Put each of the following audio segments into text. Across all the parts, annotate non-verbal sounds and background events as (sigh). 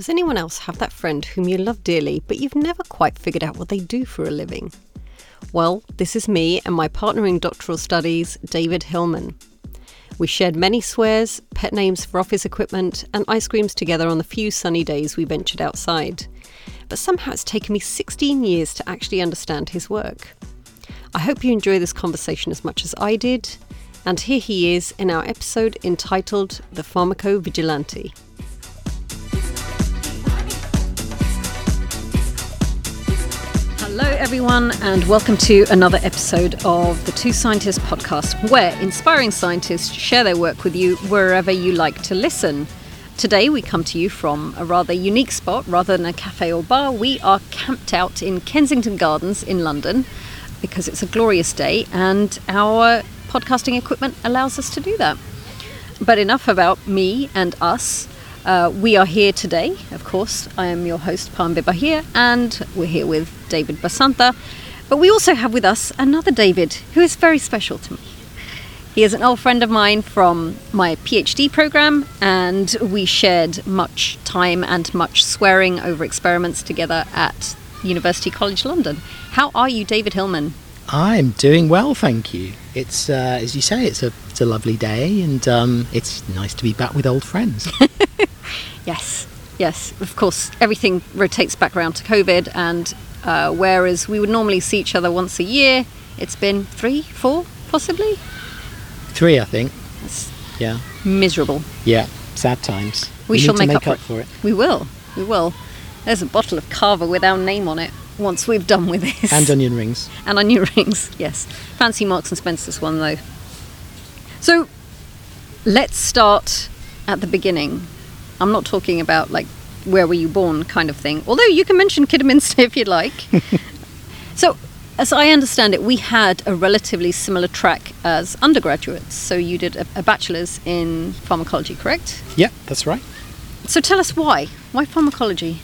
Does anyone else have that friend whom you love dearly, but you've never quite figured out what they do for a living? Well, this is me and my partner in doctoral studies, David Hillman. We shared many swears, pet names for office equipment, and ice creams together on the few sunny days we ventured outside. But somehow it's taken me 16 years to actually understand his work. I hope you enjoy this conversation as much as I did. And here he is in our episode entitled The Pharmacovigilante. Hello, everyone, and welcome to another episode of the Two Scientists podcast, where inspiring scientists share their work with you wherever you like to listen. Today, we come to you from a rather unique spot rather than a cafe or bar. We are camped out in Kensington Gardens in London because it's a glorious day and our podcasting equipment allows us to do that. But enough about me and us. Uh, we are here today, of course. I am your host, Pam here, and we're here with David Basanta. But we also have with us another David who is very special to me. He is an old friend of mine from my PhD program, and we shared much time and much swearing over experiments together at University College London. How are you, David Hillman? I'm doing well, thank you. It's uh, as you say, it's a it's a lovely day, and um, it's nice to be back with old friends. (laughs) yes, yes. Of course, everything rotates back around to COVID, and uh, whereas we would normally see each other once a year, it's been three, four, possibly. Three, I think. That's Yeah, miserable. yeah. Sad times. We, need shall make, make up, for it. We will. We will. There's a bottle of Cava with our name on it. Once we've done with this, And onion rings. (laughs) and onion rings. Yes, fancy Marks and Spencer's one though. So, let's start at the beginning. I'm not talking about like where were you born kind of thing. Although you can mention Kidderminster (laughs) if you'd like. (laughs) so, as I understand it, we had a relatively similar track as undergraduates. So you did a, a bachelor's in pharmacology, correct? Yeah, that's right. So tell us why. Why pharmacology?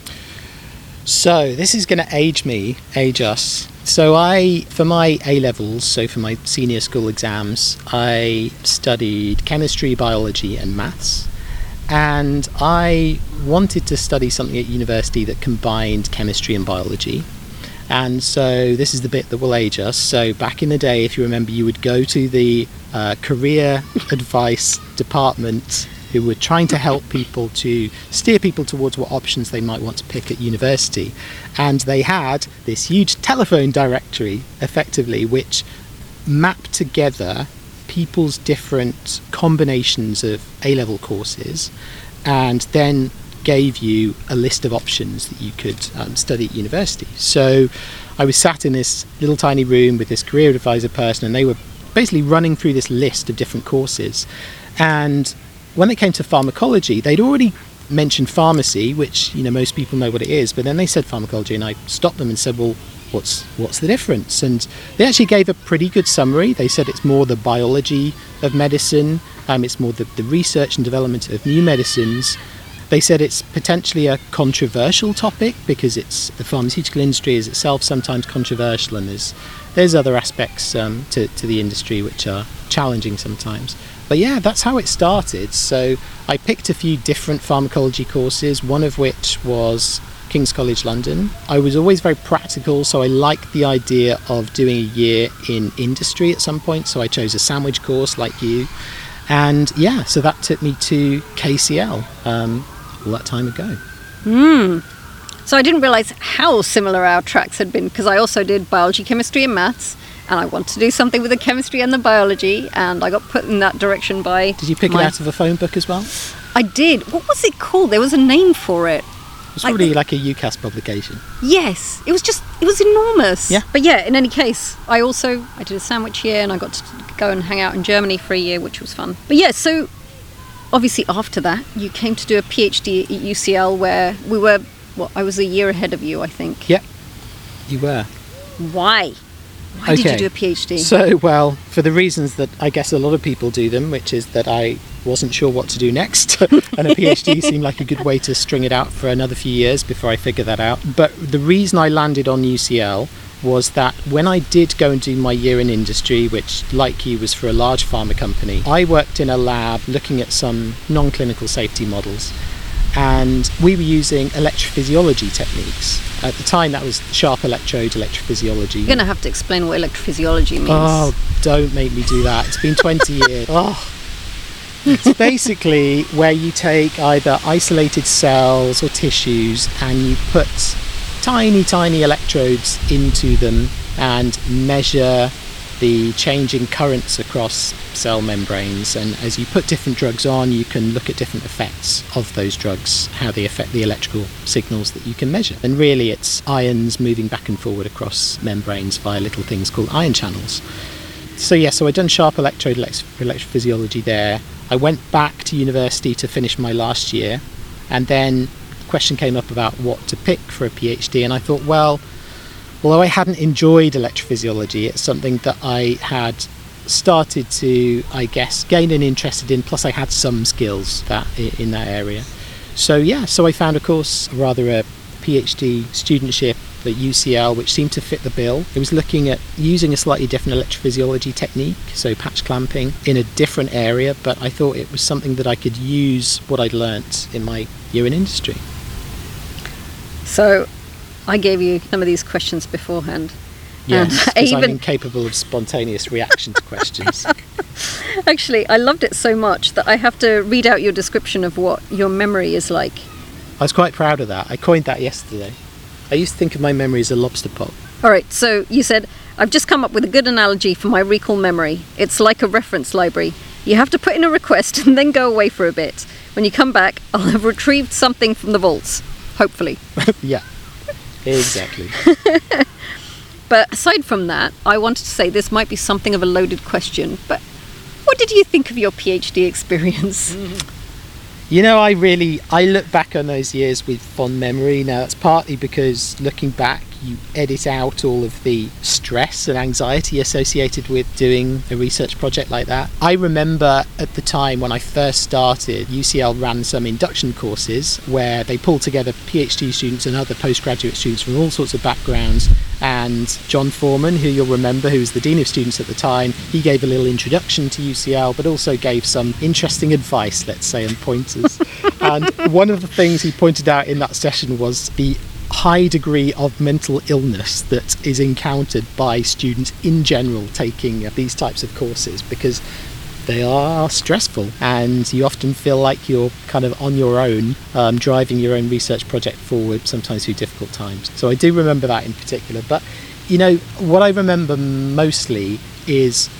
So this is going to age me, age us. So I, for my A levels, so for my senior school exams, I studied chemistry, biology, and maths. And I wanted to study something at university that combined chemistry and biology. And so this is the bit that will age us. So back in the day, if you remember, you would go to the uh, career (laughs) advice department who were trying to help people to steer people towards what options they might want to pick at university. And they had this huge telephone directory, effectively, which mapped together people's different combinations of A level courses and then gave you a list of options that you could um, study at university. So I was sat in this little tiny room with this career advisor person, and they were basically running through this list of different courses. And when it came to pharmacology, they'd already mentioned pharmacy, which you know most people know what it is, but then they said pharmacology, and I stopped them and said, "Well, what's what's the difference?" And they actually gave a pretty good summary. They said it's more the biology of medicine, um, it's more the, the research and development of new medicines. They said it's potentially a controversial topic because it's the pharmaceutical industry is itself sometimes controversial, and there's there's other aspects um, to, to the industry which are challenging sometimes. But yeah, that's how it started. So I picked a few different pharmacology courses, one of which was King's College London. I was always very practical, so I liked the idea of doing a year in industry at some point. So I chose a sandwich course like you. And yeah, so that took me to KCL um, all that time ago. So I didn't realise how similar our tracks had been because I also did biology, chemistry, and maths, and I wanted to do something with the chemistry and the biology, and I got put in that direction by. Did you pick my- it out of a phone book as well? I did. What was it called? There was a name for it. It's Like probably the- like a UCAS publication. Yes, it was just it was enormous. Yeah. But yeah, in any case, I also I did a sandwich year and I got to go and hang out in Germany for a year, which was fun. But yeah, so obviously after that, you came to do a PhD at UCL where we were well, I was a year ahead of you, I think. Yeah, you were. Why? Why did you do a PhD? So, well, for the reasons that I guess a lot of people do them, which is that I wasn't sure what to do next, (laughs) and a PhD seemed like a good way to string it out for another few years before I figure that out. But the reason I landed on UCL was that when I did go and do my year in industry, which, like you, was for a large pharma company, I worked in a lab looking at some non clinical safety models. and we were using electrophysiology techniques. At the time, that was sharp electrode electrophysiology. You're going to have to explain what electrophysiology means. Oh, don't make me do that. It's been 20 years. (laughs) Oh. It's basically where you take either isolated cells or tissues and you put tiny, tiny electrodes into them and measure the changing currents across cell membranes. And as you put different drugs on, you can look at different effects of those drugs, how they affect the electrical signals that you can measure. And really, it's ions moving back and forward across membranes via little things called ion channels. So, yeah, so I'd done sharp electrode electrophysiology there. I went back to university to finish my last year, and then the question came up about what to pick for a PhD, and I thought, well, although I hadn't enjoyed electrophysiology, it's something that I had started to, I guess, gain an interest in. Plus, I had some skills that in that area. So yeah, so I found a course, rather a PhD studentship at UCL, which seemed to fit the bill. It was looking at using a slightly different electrophysiology technique, so patch clamping, in a different area, but I thought it was something that I could use what I'd learnt in my year in industry. So I gave you some of these questions beforehand. Yes, um, because even... I'm incapable of spontaneous reaction to questions. (laughs) (laughs) Actually, I loved it so much that I have to read out your description of what your memory is like. I was quite proud of that. I coined that yesterday. I used to think of my memory as a lobster pot. All right, so you said, I've just come up with a good analogy for my recall memory. It's like a reference library. You have to put in a request (laughs) and then go away for a bit. When you come back, (laughs) I'll have retrieved something from the vaults. Hopefully. (laughs) yeah. Exactly. but aside from that, I wanted to say this might be something of a loaded question, but what did you think of your PhD experience? Mm-hmm. You know, I really I look back on those years with fond memory. Now it's partly because looking back, you edit out all of the stress and anxiety associated with doing a research project like that. I remember at the time when I first started, UCL ran some induction courses where they pulled together PhD students and other postgraduate students from all sorts of backgrounds. And John Foreman, who you'll remember, who was the Dean of Students at the time, he gave a little introduction to UCL, but also gave some interesting advice, let's say, and pointers. (laughs) and one of the things he pointed out in that session was the high degree of mental illness that is encountered by students in general taking these types of courses because they are stressful and you often feel like you're kind of on your own um, driving your own research project forward sometimes through difficult times. So i do remember that in particular but you know what i remember mostly is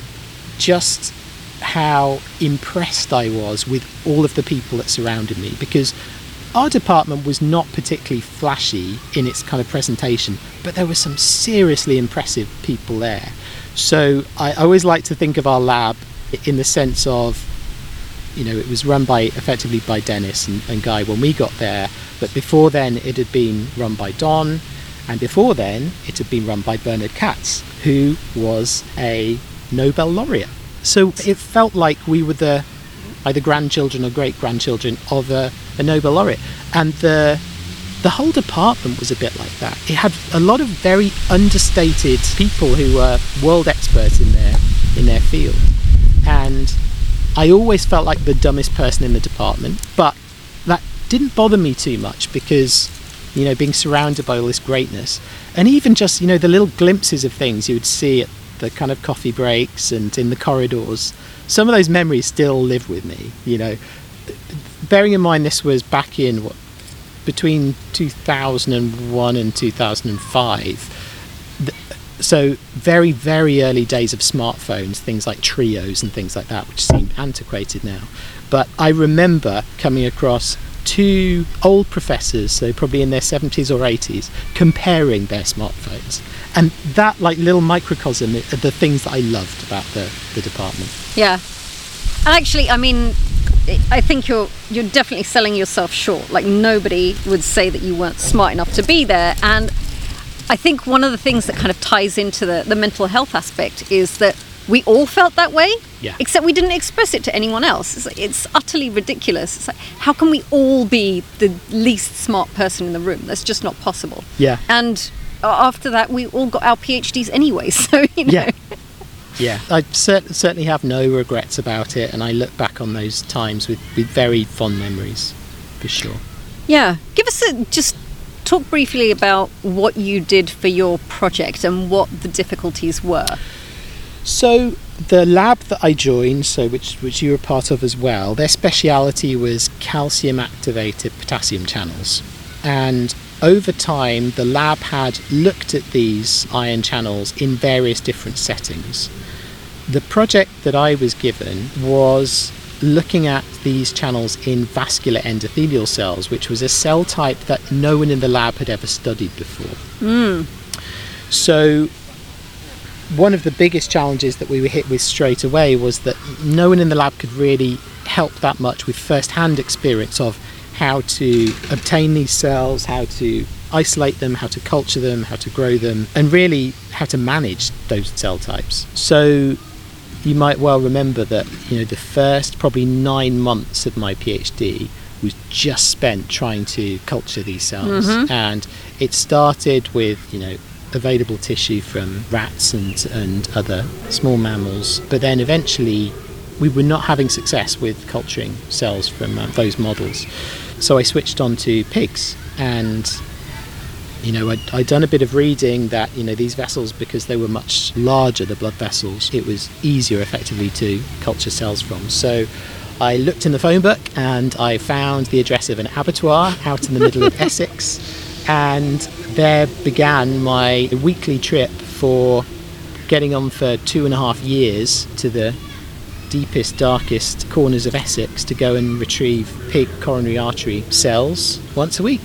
just how impressed i was with all of the people that surrounded me because our department was not particularly flashy in its kind of presentation, but there were some seriously impressive people there. So I always like to think of our lab in the sense of, you know, it was run by effectively by Dennis and, and Guy when we got there, but before then it had been run by Don, and before then it had been run by Bernard Katz, who was a Nobel laureate. So it felt like we were the either grandchildren or great grandchildren of a, a Nobel laureate. And the the whole department was a bit like that. It had a lot of very understated people who were world experts in their in their field. And I always felt like the dumbest person in the department, but that didn't bother me too much because you know being surrounded by all this greatness and even just you know the little glimpses of things you would see at the kind of coffee breaks and in the corridors some of those memories still live with me. You know, bearing in mind this was back in what between 2001 and 2005. So very very early days of smartphones, things like Treos and things like that, which seem antiquated now. But I remember coming across two old professors, so probably in their 70s or 80s, comparing their smartphones. And that, like, little microcosm the things that I loved about the, the department. Yeah. And actually, I mean, I think you're you're definitely selling yourself short. Like nobody would say that you weren't smart enough to be there. And I think one of the things that kind of ties into the, the mental health aspect is that we all felt that way, yeah. except we didn't express it to anyone else. It's, like, it's utterly ridiculous. It's like, how can we all be the least smart person in the room? That's just not possible. Yeah. And after that, we all got our PhDs anyway. (laughs) So you know. Yeah. Yeah, I cert- certainly have no regrets about it, and I look back on those times with, with very fond memories, for sure. Yeah. Give us a just talk briefly about what you did for your project and what the difficulties were. So the lab that I joined, so which which you were part of as well, their speciality was calcium activated potassium channels. And over time the lab had looked at these ion channels in various different settings. The project that I was given was looking at these channels in vascular endothelial cells, which was a cell type that no one in the lab had ever studied before. Hmm. So one of the biggest challenges that we were hit with straight away was that no one in the lab could really help that much with first-hand experience of how to obtain these cells, how to isolate them, how to culture them, how to grow them, and really how to manage those cell types. So you might well remember that you know the first probably nine months of my PhD was just spent trying to culture these cells, and it started with you know available tissue from rats and and other small mammals, but then eventually we were not having success with culturing cells from uh, those models. So I switched on to pigs and you know, I'd, I'd done a bit of reading that, you know, these vessels, because they were much larger, the blood vessels, it was easier effectively to culture cells from. So I looked in the phone book and I found the address of an abattoir out in the middle of (laughs) Essex. And there began my weekly trip for getting on for two and a half years to the deepest, darkest corners of Essex to go and retrieve pig coronary artery cells once a week.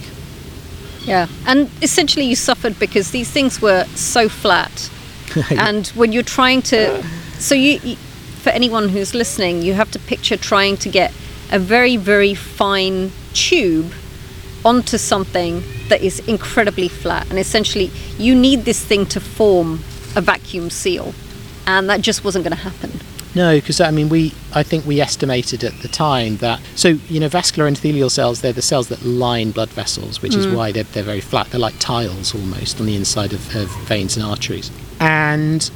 Yeah. And essentially you suffered because these things were so flat. (laughs) and when you're trying to so you, you for anyone who's listening, you have to picture trying to get a very very fine tube onto something that is incredibly flat and essentially you need this thing to form a vacuum seal and that just wasn't going to happen. No, because I mean, we I think we estimated at the time that so you know vascular endothelial cells they're the cells that line blood vessels, which is mm. why they're they're very flat. They're like tiles almost on the inside of, of veins and arteries. And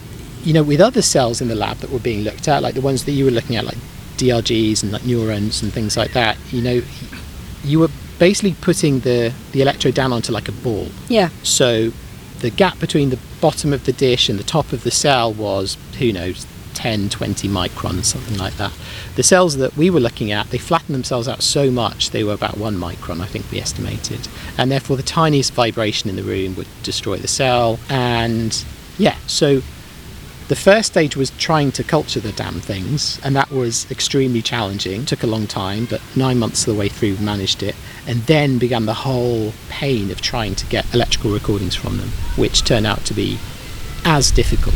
you know, with other cells in the lab that were being looked at, like the ones that you were looking at, like DRGs and like neurons and things like that, you know, you were basically putting the the electrode down onto like a ball. Yeah. So the gap between the bottom of the dish and the top of the cell was, who knows, 10, 20 microns, something like that. The cells that we were looking at, they flattened themselves out so much, they were about one micron, I think we estimated. And therefore, the tiniest vibration in the room would destroy the cell. And yeah, so the first stage was trying to culture the damn things, and that was extremely challenging. Took a long time, but nine months of the way through, managed it. And then began the whole pain of trying to get electrical recordings from them, which turned out to be as difficult.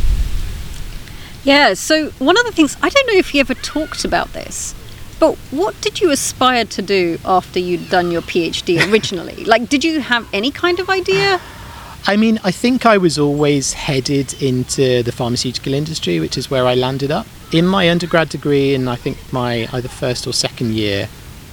Yeah, so one of the things, I don't know if you ever talked about this, but what did you aspire to do after you'd done your PhD (laughs) originally? like, did you have any kind of idea? I mean, I think I was always headed into the pharmaceutical industry, which is where I landed up. In my undergrad degree, in I think my either first or second year,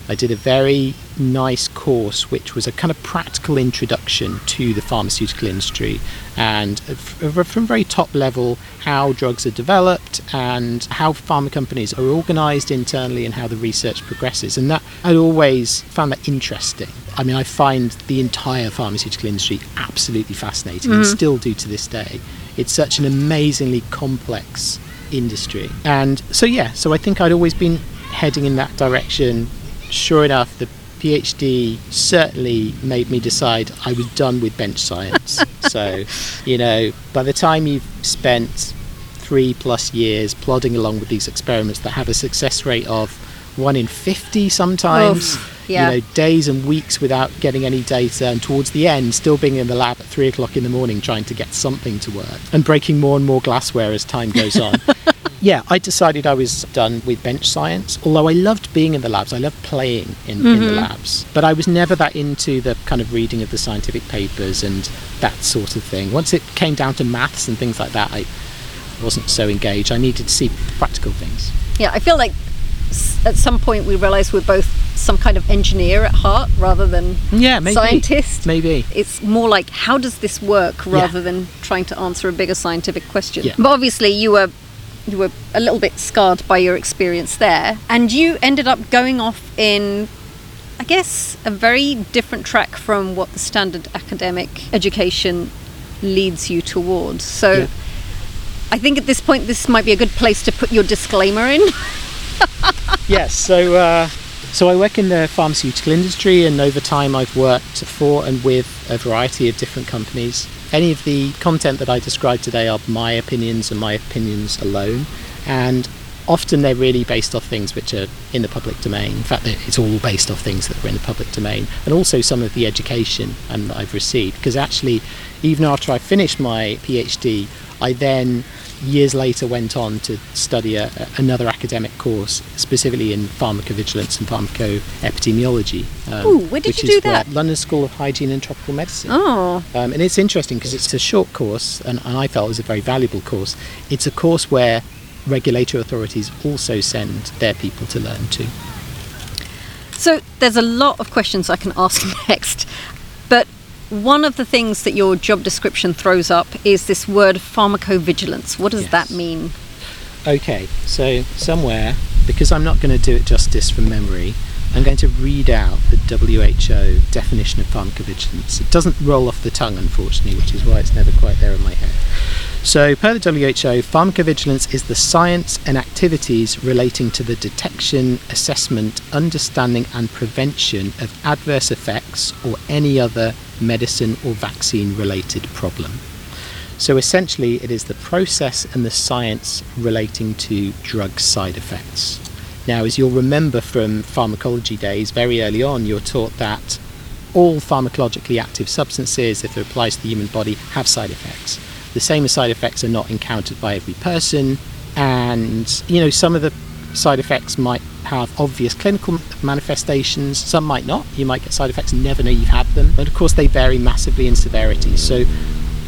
I did a very nice course which was a kind of practical introduction to the pharmaceutical industry and from very top level how drugs are developed and how pharma companies are organized internally and how the research progresses and that I'd always found that interesting. I mean I find the entire pharmaceutical industry absolutely fascinating and mm-hmm. still do to this day. It's such an amazingly complex industry. And so yeah, so I think I'd always been heading in that direction sure enough, the PhD certainly made me decide I was done with bench science. (laughs) so, you know, by the time you've spent three plus years plodding along with these experiments that have a success rate of one in 50 sometimes, Oof, yeah. you know, days and weeks without getting any data, and towards the end, still being in the lab at three o'clock in the morning trying to get something to work and breaking more and more glassware as time goes on. (laughs) yeah, I decided I was done with bench science. Although I loved being in the labs, I loved playing in, in the mm-hmm. labs. But I was never that into the kind of reading of the scientific papers and that sort of thing. Once it came down to maths and things like that, I wasn't so engaged. I needed to see practical things. Yeah, I feel like at some point we realised we're both some kind of engineer at heart rather than Yeah, maybe. scientist. Maybe. It's more like how does this work rather than trying to answer a bigger scientific question. Yeah. But obviously you were you were a little bit scarred by your experience there and you ended up going off in I guess, a very different track from what the standard academic education leads you towards. So Yeah. I think at this point, this might be a good place to put your disclaimer in. (laughs) Yes, so uh, so I work in the pharmaceutical industry, and over time I've worked for and with a variety of different companies. Any of the content that I describe today are my opinions and my opinions alone, and often they're really based off things which are in the public domain. In fact, it's all based off things that are in the public domain, and also some of the education and that I've received. Because actually, even after I finished my PhD, I then years later went on to study a, another academic course specifically in pharmacovigilance and pharmacoepidemiology. Um, Ooh, where did you do that? London School of Hygiene and Tropical Medicine. Oh, Um, and it's interesting because it's a short course, and, and I felt it was a very valuable course. It's a course where regulatory authorities also send their people to learn too. so there's a lot of questions I can ask (laughs) next, but one of the things that your job description throws up is this word pharmacovigilance. What does Yes. that mean? Okay, so somewhere, because I'm not going to do it justice from memory, I'm going to read out the WHO definition of pharmacovigilance. It doesn't roll off the tongue, unfortunately, which is why it's never quite there in my head. So, per the WHO, pharmacovigilance is the science and activities relating to the detection, assessment, understanding, and prevention of adverse effects or any other medicine or vaccine related problem. So essentially, it is the process and the science relating to drug side effects. Now, as you'll remember from pharmacology days, very early on, you're taught that all pharmacologically active substances, if it applies to the human body, have side effects. The same side effects are not encountered by every person, and you know some of the side effects might have obvious clinical manifestations. Some might not. You might get side effects and never know you've had them. But of course, they vary massively in severity. So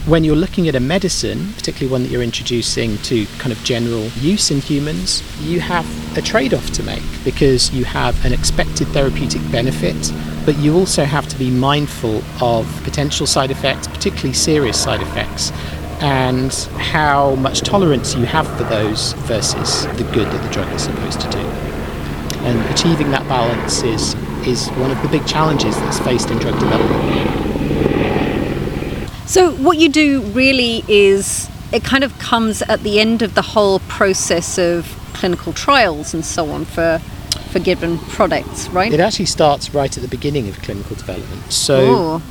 when you're looking at a medicine, particularly one that you're introducing to kind of general use in humans, you have a trade off to make because you have an expected therapeutic benefit, but you also have to be mindful of potential side effects, particularly serious side effects, and how much tolerance you have for those versus the good that the drug is supposed to do. And achieving that balance is, is one of the big challenges that's faced in drug development. So, what you do really is it kind of comes at the end of the whole process of clinical trials and so on for for given products, right? It actually starts right at the beginning of clinical development. So, oh.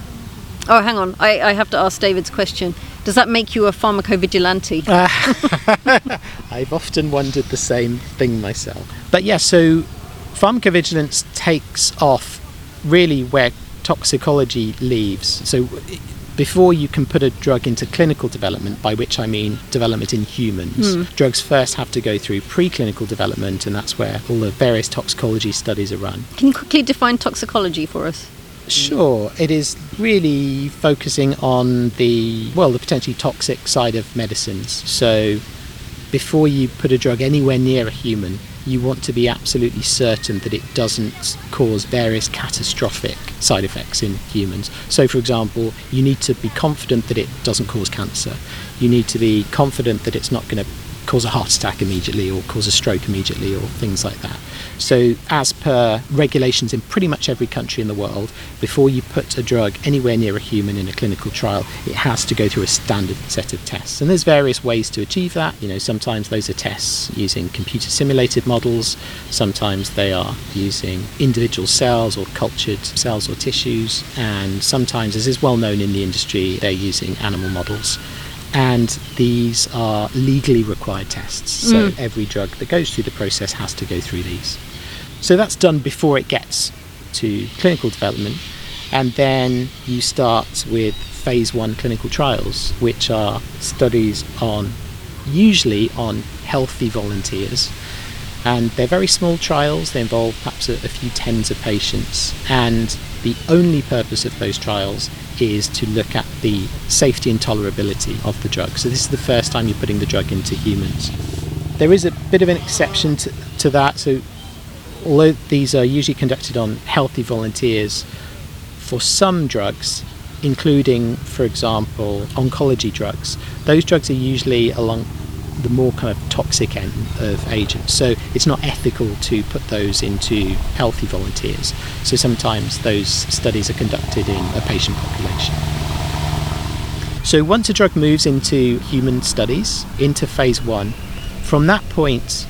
Oh, hang on. I, I have to ask David's question. Does that make you a pharmacovigilante? (laughs) I've often wondered the same thing myself. But yeah, so pharmacovigilance takes off really where toxicology leaves. So before you can put a drug into clinical development, by which I mean development in humans, hmm. drugs first have to go through preclinical development, and that's where all the various toxicology studies are run. Can you quickly define toxicology for us? Sure, it is really focusing on the well, the potentially toxic side of medicines. So, before you put a drug anywhere near a human, you want to be absolutely certain that it doesn't cause various catastrophic side effects in humans. So, for example, you need to be confident that it doesn't cause cancer. You need to be confident that it's not going to cause a heart attack immediately or cause a stroke immediately or things like that. So, as per regulations in pretty much every country in the world, before you put a drug anywhere near a human in a clinical trial, it has to go through a standard set of tests. And there's various ways to achieve that. You know, sometimes those are tests using computer simulated models, sometimes they are using individual cells or cultured cells or tissues, and sometimes, as is well known in the industry, they're using animal models and these are legally required tests. So mm. every drug that goes through the process has to go through these. So that's done before it gets to clinical development, and then you start with phase one clinical trials, which are studies on usually on healthy volunteers. And they're very small trials, they involve perhaps a, a few tens of patients, and the only purpose of those trials is to look at the safety and tolerability of the drug. So, this is the first time you're putting the drug into humans. There is a bit of an exception to, to that. So, although these are usually conducted on healthy volunteers, for some drugs, including, for example, oncology drugs, those drugs are usually along the more kind of toxic end of agents. So it's not ethical to put those into healthy volunteers. So sometimes those studies are conducted in a patient population. So once a drug moves into human studies, into phase one, from that point,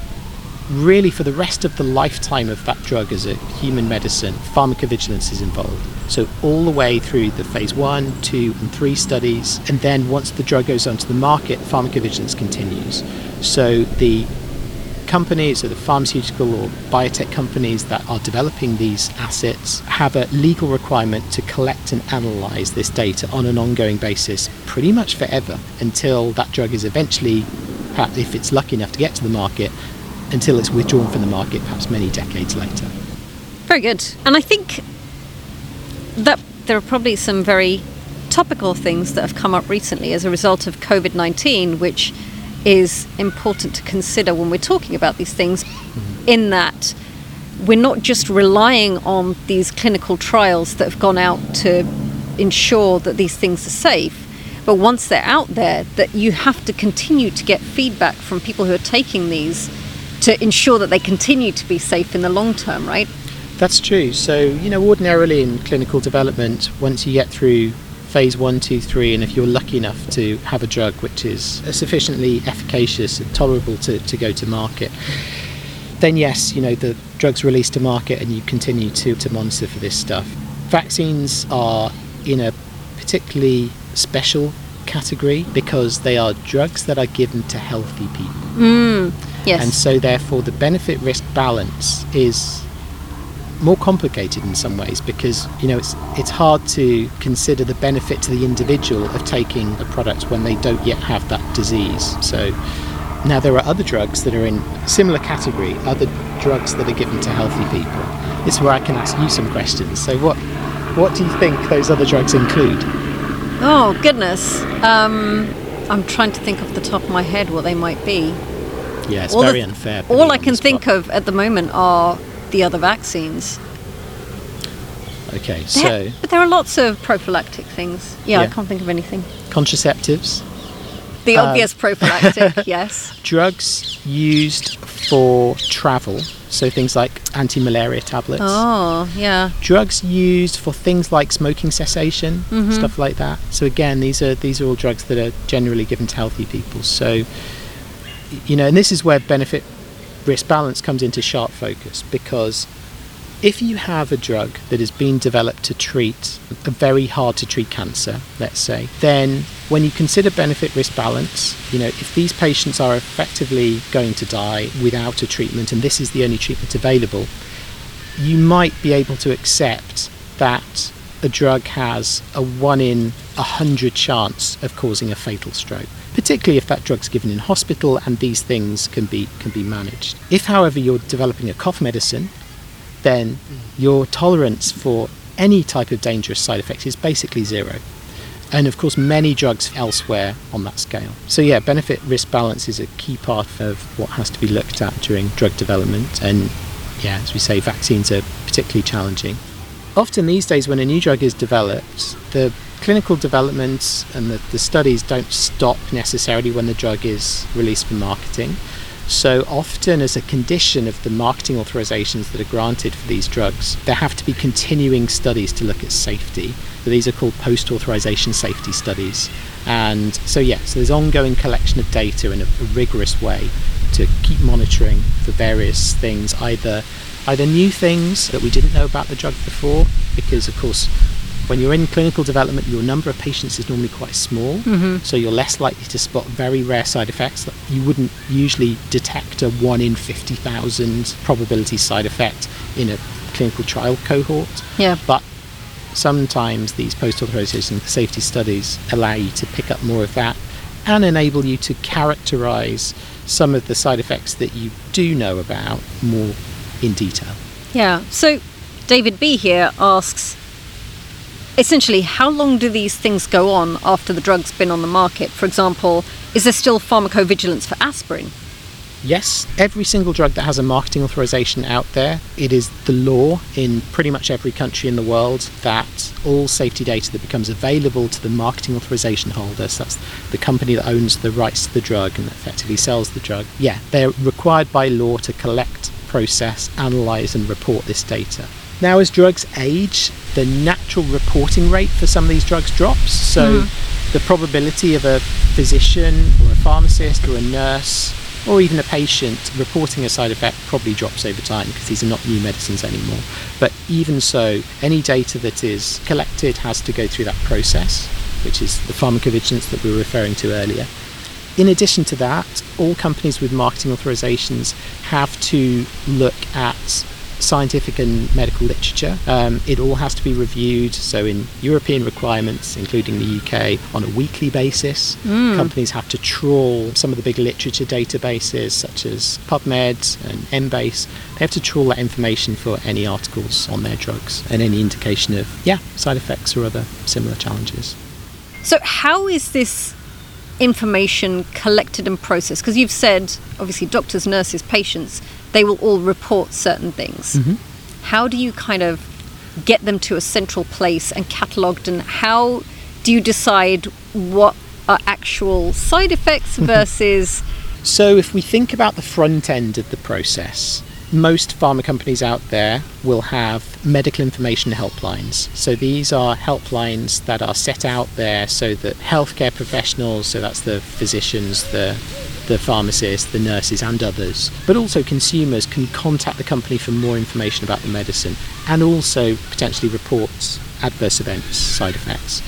really for the rest of the lifetime of that drug as a human medicine, pharmacovigilance is involved. So all the way through the phase one, two, and three studies, and then once the drug goes onto the market, pharmacovigilance continues. So the companies or the pharmaceutical or biotech companies that are developing these assets have a legal requirement to collect and analyze this data on an ongoing basis pretty much forever until that drug is eventually if it's lucky enough to get to the market until it's withdrawn from the market perhaps many decades later very good and i think that there are probably some very topical things that have come up recently as a result of covid-19 which is important to consider when we're talking about these things, mm-hmm. in that we're not just relying on these clinical trials that have gone out to ensure that these things are safe. But once they're out there, that you have to continue to get feedback from people who are taking these to ensure that they continue to be safe in the long term, right? That's true. So, you know, ordinarily in clinical development, once you get through phase one, two, three, and if you're lucky enough to have a drug which is sufficiently efficacious and tolerable to, to go to market, then yes, you know, the drug's released to market and you continue to, to monitor for this stuff. Vaccines are in a particularly special category because they are drugs that are given to healthy people. Mm, yes. And so, therefore, the benefit risk balance is more complicated in some ways because you know it's it's hard to consider the benefit to the individual of taking a product when they don't yet have that disease. So now there are other drugs that are in similar category, other drugs that are given to healthy people. This is where I can ask you some questions. So what what do you think those other drugs include? Oh goodness, um, I'm trying to think off the top of my head what they might be. Yeah, it's all very the, unfair. All I can think of at the moment are the other vaccines. Okay, so. but there are lots of prophylactic things. Yeah, yeah. I can't think of anything. Contraceptives. The uh, obvious (laughs) prophylactic, yes. Drugs used for travel, so things like anti malaria tablets. Oh, yeah. Drugs used for things like smoking cessation, mm-hmm. stuff like that. So again, these are these are all drugs that are generally given to healthy people. So you know, and this is where benefit risk balance comes into sharp focus because if you have a drug that has been developed to treat a very hard to treat cancer, let's say, then when you consider benefit risk balance, you know, if these patients are effectively going to die without a treatment and this is the only treatment available, you might be able to accept that a drug has a 1 in a 100 chance of causing a fatal stroke particularly if that drug's given in hospital and these things can be can be managed. If however you're developing a cough medicine, then your tolerance for any type of dangerous side effect is basically zero. And of course, many drugs elsewhere on that scale. So, yeah, benefit risk balance is a key part of what has to be looked at during drug development. And, yeah, as we say, vaccines are particularly challenging. Often these days, when a new drug is developed, the clinical developments and the, the studies don't stop necessarily when the drug is released for marketing. So often, as a condition of the marketing authorizations that are granted for these drugs, there have to be continuing studies to look at safety. So these are called post authorization safety studies. And so, yeah, so there's ongoing collection of data in a, a rigorous way to keep monitoring for various things, either either new things that we didn't know about the drug before, because of course when you're in clinical development, your number of patients is normally quite small, mm-hmm. so you're less likely to spot very rare side effects that you wouldn't usually detect a 1 in 50,000 probability side effect in a clinical trial cohort. Yeah. But sometimes these post authorization safety studies allow you to pick up more of that and enable you to characterize some of the side effects that you do know about more in detail. Yeah. So David B here asks essentially, how long do these things go on after the drug's been on the market? For example, is there still pharmacovigilance for aspirin? Yes, every single drug that has a marketing authorization out there, it is the law in pretty much every country in the world that all safety data that becomes available to the marketing authorization holder, so that's the company that owns the rights to the drug and effectively sells the drug, yeah, they're required by law to collect, process, analyze, and report this data. Now, as drugs age, the natural reporting rate for some of these drugs drops. So, mm-hmm. the probability of a physician or a pharmacist or a nurse or even a patient reporting a side effect probably drops over time because these are not new medicines anymore. But even so, any data that is collected has to go through that process, which is the pharmacovigilance that we were referring to earlier. In addition to that, all companies with marketing authorizations have to look at scientific and medical literature. Um, it all has to be reviewed, so in European requirements, including the UK, on a weekly basis. Mm. Companies have to trawl some of the big literature databases such as PubMed and Embase. They have to trawl that information for any articles on their drugs and any indication of, yeah, side effects or other similar challenges. So, how is this information collected and processed? Because you've said, obviously, doctors, nurses, patients, they will all report certain things. Mm-hmm. How do you kind of get them to a central place and catalogued, and how do you decide what are actual side effects mm-hmm. versus? So, if we think about the front end of the process, most pharma companies out there will have medical information helplines. So these are helplines that are set out there so that healthcare professionals, so that's the physicians, the the pharmacists, the nurses, and others, but also consumers can contact the company for more information about the medicine and also potentially report adverse events, side effects.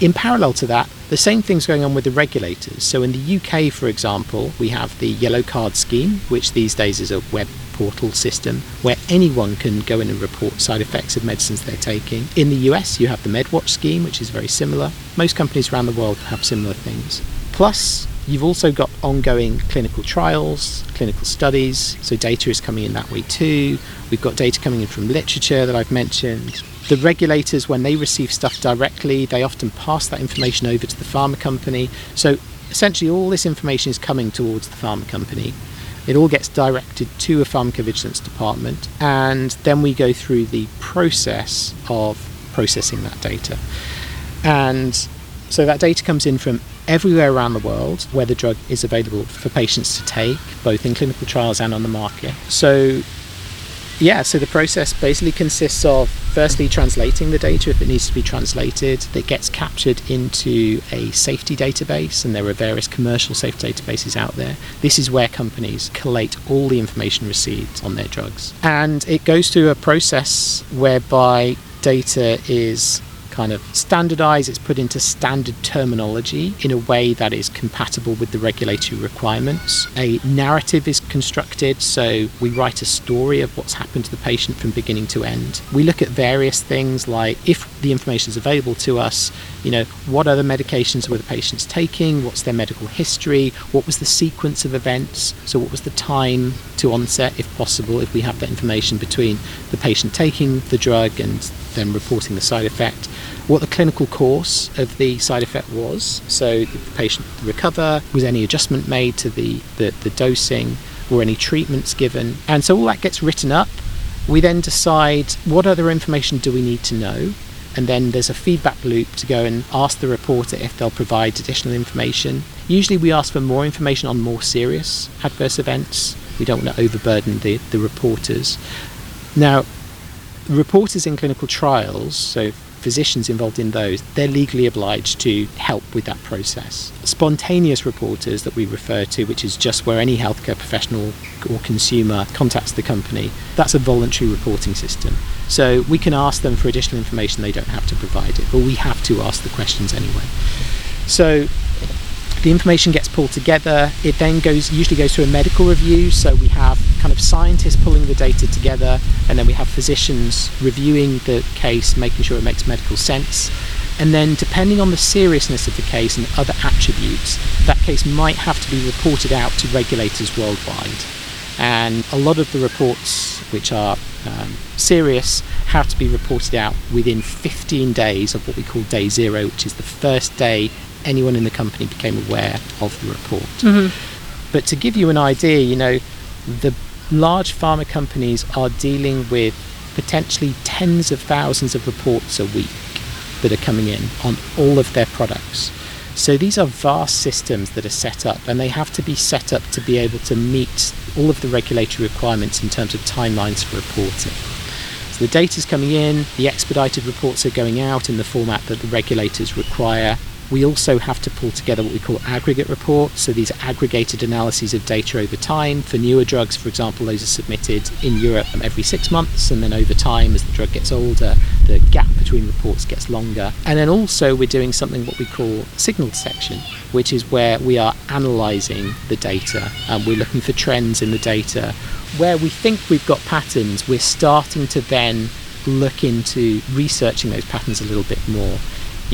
In parallel to that, the same thing's going on with the regulators. So in the UK, for example, we have the Yellow Card scheme, which these days is a web portal system where anyone can go in and report side effects of medicines they're taking. In the US, you have the MedWatch scheme, which is very similar. Most companies around the world have similar things. Plus, You've also got ongoing clinical trials, clinical studies, so data is coming in that way too. We've got data coming in from literature that I've mentioned. The regulators, when they receive stuff directly, they often pass that information over to the pharma company. So essentially, all this information is coming towards the pharma company. It all gets directed to a pharmacovigilance department, and then we go through the process of processing that data. And so that data comes in from everywhere around the world where the drug is available for patients to take, both in clinical trials and on the market. So yeah, so the process basically consists of firstly translating the data if it needs to be translated. That gets captured into a safety database, and there are various commercial safety databases out there. This is where companies collate all the information received on their drugs. And it goes through a process whereby data is kind of standardized, it's put into standard terminology in a way that is compatible with the regulatory requirements. A narrative is constructed, so we write a story of what's happened to the patient from beginning to end. We look at various things like if the information is available to us, you know, what other medications were the patients taking, what's their medical history, what was the sequence of events, so what was the time to onset, if possible, if we have that information between the patient taking the drug and then reporting the side effect, what the clinical course of the side effect was. So, did the patient recover? Was any adjustment made to the, the, the dosing? Were any treatments given? And so all that gets written up. We then decide what other information do we need to know and then there's a feedback loop to go and ask the reporter if they'll provide additional information. Usually, we ask for more information on more serious adverse events. We don't want to overburden the, the reporters. Now, reporters in clinical trials, so physicians involved in those, they're legally obliged to help with that process. Spontaneous reporters that we refer to, which is just where any healthcare professional or consumer contacts the company, that's a voluntary reporting system. So we can ask them for additional information, they don't have to provide it, but we have to ask the questions anyway. So the information gets pulled together. It then goes usually goes to a medical review. So we have kind of scientists pulling the data together, and then we have physicians reviewing the case, making sure it makes medical sense. And then, depending on the seriousness of the case and other attributes, that case might have to be reported out to regulators worldwide. And a lot of the reports, which are um, serious, have to be reported out within 15 days of what we call day zero, which is the first day anyone in the company became aware of the report. Mm-hmm. But to give you an idea, you know, the large pharma companies are dealing with potentially tens of thousands of reports a week that are coming in on all of their products. So these are vast systems that are set up, and they have to be set up to be able to meet all of the regulatory requirements in terms of timelines for reporting. So the data is coming in, the expedited reports are going out in the format that the regulators require, we also have to pull together what we call aggregate reports. So these are aggregated analyses of data over time. For newer drugs, for example, those are submitted in Europe every six months, and then over time, as the drug gets older, the gap between reports gets longer. And then also, we're doing something what we call signal detection, which is where we are analysing the data and we're looking for trends in the data. Where we think we've got patterns, we're starting to then look into researching those patterns a little bit more.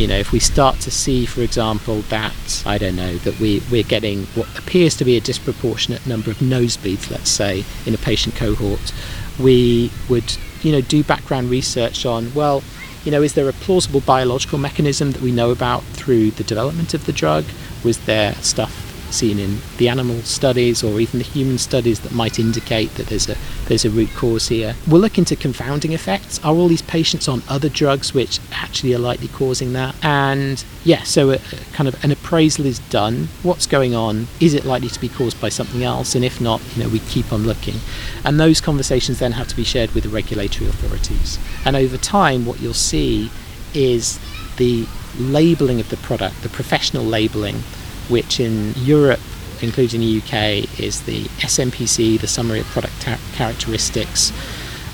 You know, if we start to see, for example, that, I don't know, that we, we're getting what appears to be a disproportionate number of nosebleeds, let's say, in a patient cohort, we would, you know, do background research on, well, you know, is there a plausible biological mechanism that we know about through the development of the drug? Was there stuff seen in the animal studies or even the human studies that might indicate that there's a there's a root cause here. We'll look into confounding effects. Are all these patients on other drugs which actually are likely causing that? And yeah, so a, a kind of an appraisal is done. What's going on? Is it likely to be caused by something else? And if not, you know, we keep on looking. And those conversations then have to be shared with the regulatory authorities. And over time, what you'll see is the labeling of the product, the professional labeling which in Europe, including the UK, is the SMPC, the Summary of Product Characteristics,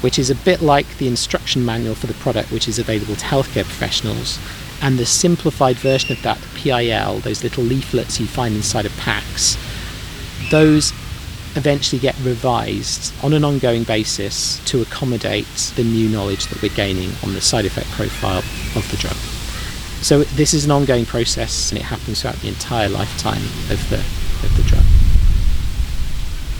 which is a bit like the instruction manual for the product, which is available to healthcare professionals. And the simplified version of that, the PIL, those little leaflets you find inside of packs, those eventually get revised on an ongoing basis to accommodate the new knowledge that we're gaining on the side effect profile of the drug. So this is an ongoing process, and it happens throughout the entire lifetime of the of the drug.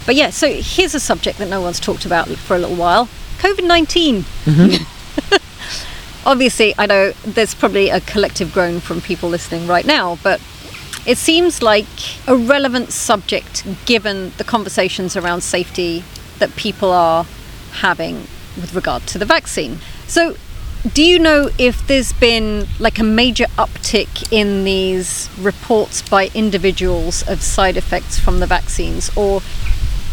But yeah, so here's a subject that no one's talked about for a little while: COVID 19 mm-hmm. (laughs) Obviously, I know there's probably a collective groan from people listening right now, but it seems like a relevant subject given the conversations around safety that people are having with regard to the vaccine. So, do you know if there's been like a major uptick in these reports by individuals of side effects from the vaccines? Or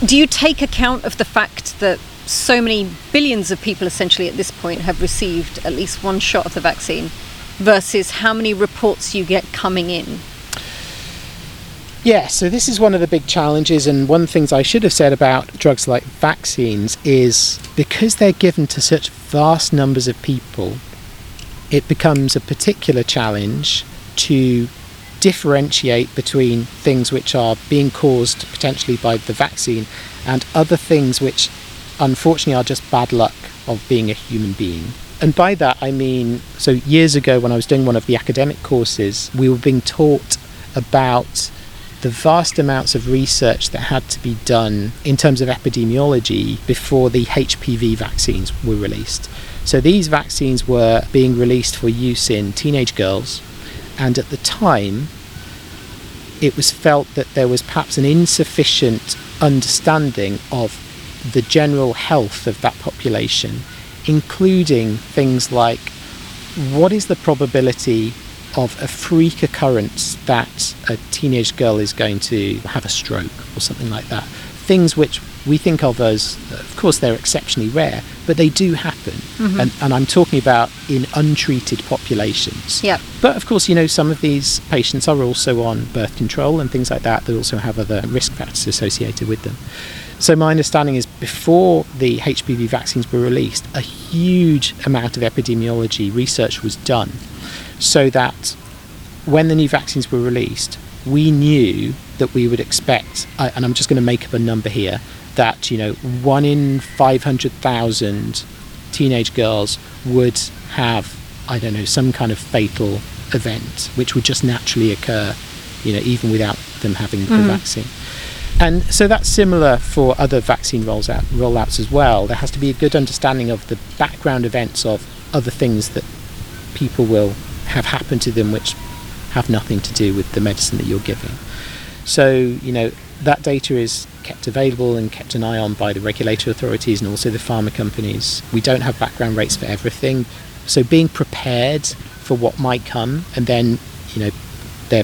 do you take account of the fact that so many billions of people essentially at this point have received at least one shot of the vaccine versus how many reports you get coming in? Yeah, so this is one of the big challenges, and one of the things I should have said about drugs like vaccines is because they're given to such vast numbers of people, it becomes a particular challenge to differentiate between things which are being caused potentially by the vaccine and other things which unfortunately are just bad luck of being a human being. And by that I mean, so years ago when I was doing one of the academic courses, we were being taught about the vast amounts of research that had to be done in terms of epidemiology before the HPV vaccines were released. So these vaccines were being released for use in teenage girls, and at the time, it was felt that there was perhaps an insufficient understanding of the general health of that population, including things like what is the probability of a freak occurrence that a teenage girl is going to have a stroke or something like that. Things which we think of as, of course, they're exceptionally rare, but they do happen. Mm-hmm. And, and, I'm talking about in untreated populations. Yeah. But of course, you know, some of these patients are also on birth control and things like that. They also have other risk factors associated with them. So my understanding is before the HPV vaccines were released, a huge amount of epidemiology research was done so that when the new vaccines were released, we knew that we would expect, and I'm just going to make up a number here, that you know one in 500,000 teenage girls would have, I don't know, some kind of fatal event, which would just naturally occur, you know, even without them having mm. the vaccine. And so that's similar for other vaccine rolls out, rollouts as well. There has to be a good understanding of the background events of other things that people will have happened to them which have nothing to do with the medicine that you're giving. So, you know, that data is kept available and kept an eye on by the regulatory authorities and also the pharma companies. We don't have background rates for everything. So being prepared for what might come and then, you know, there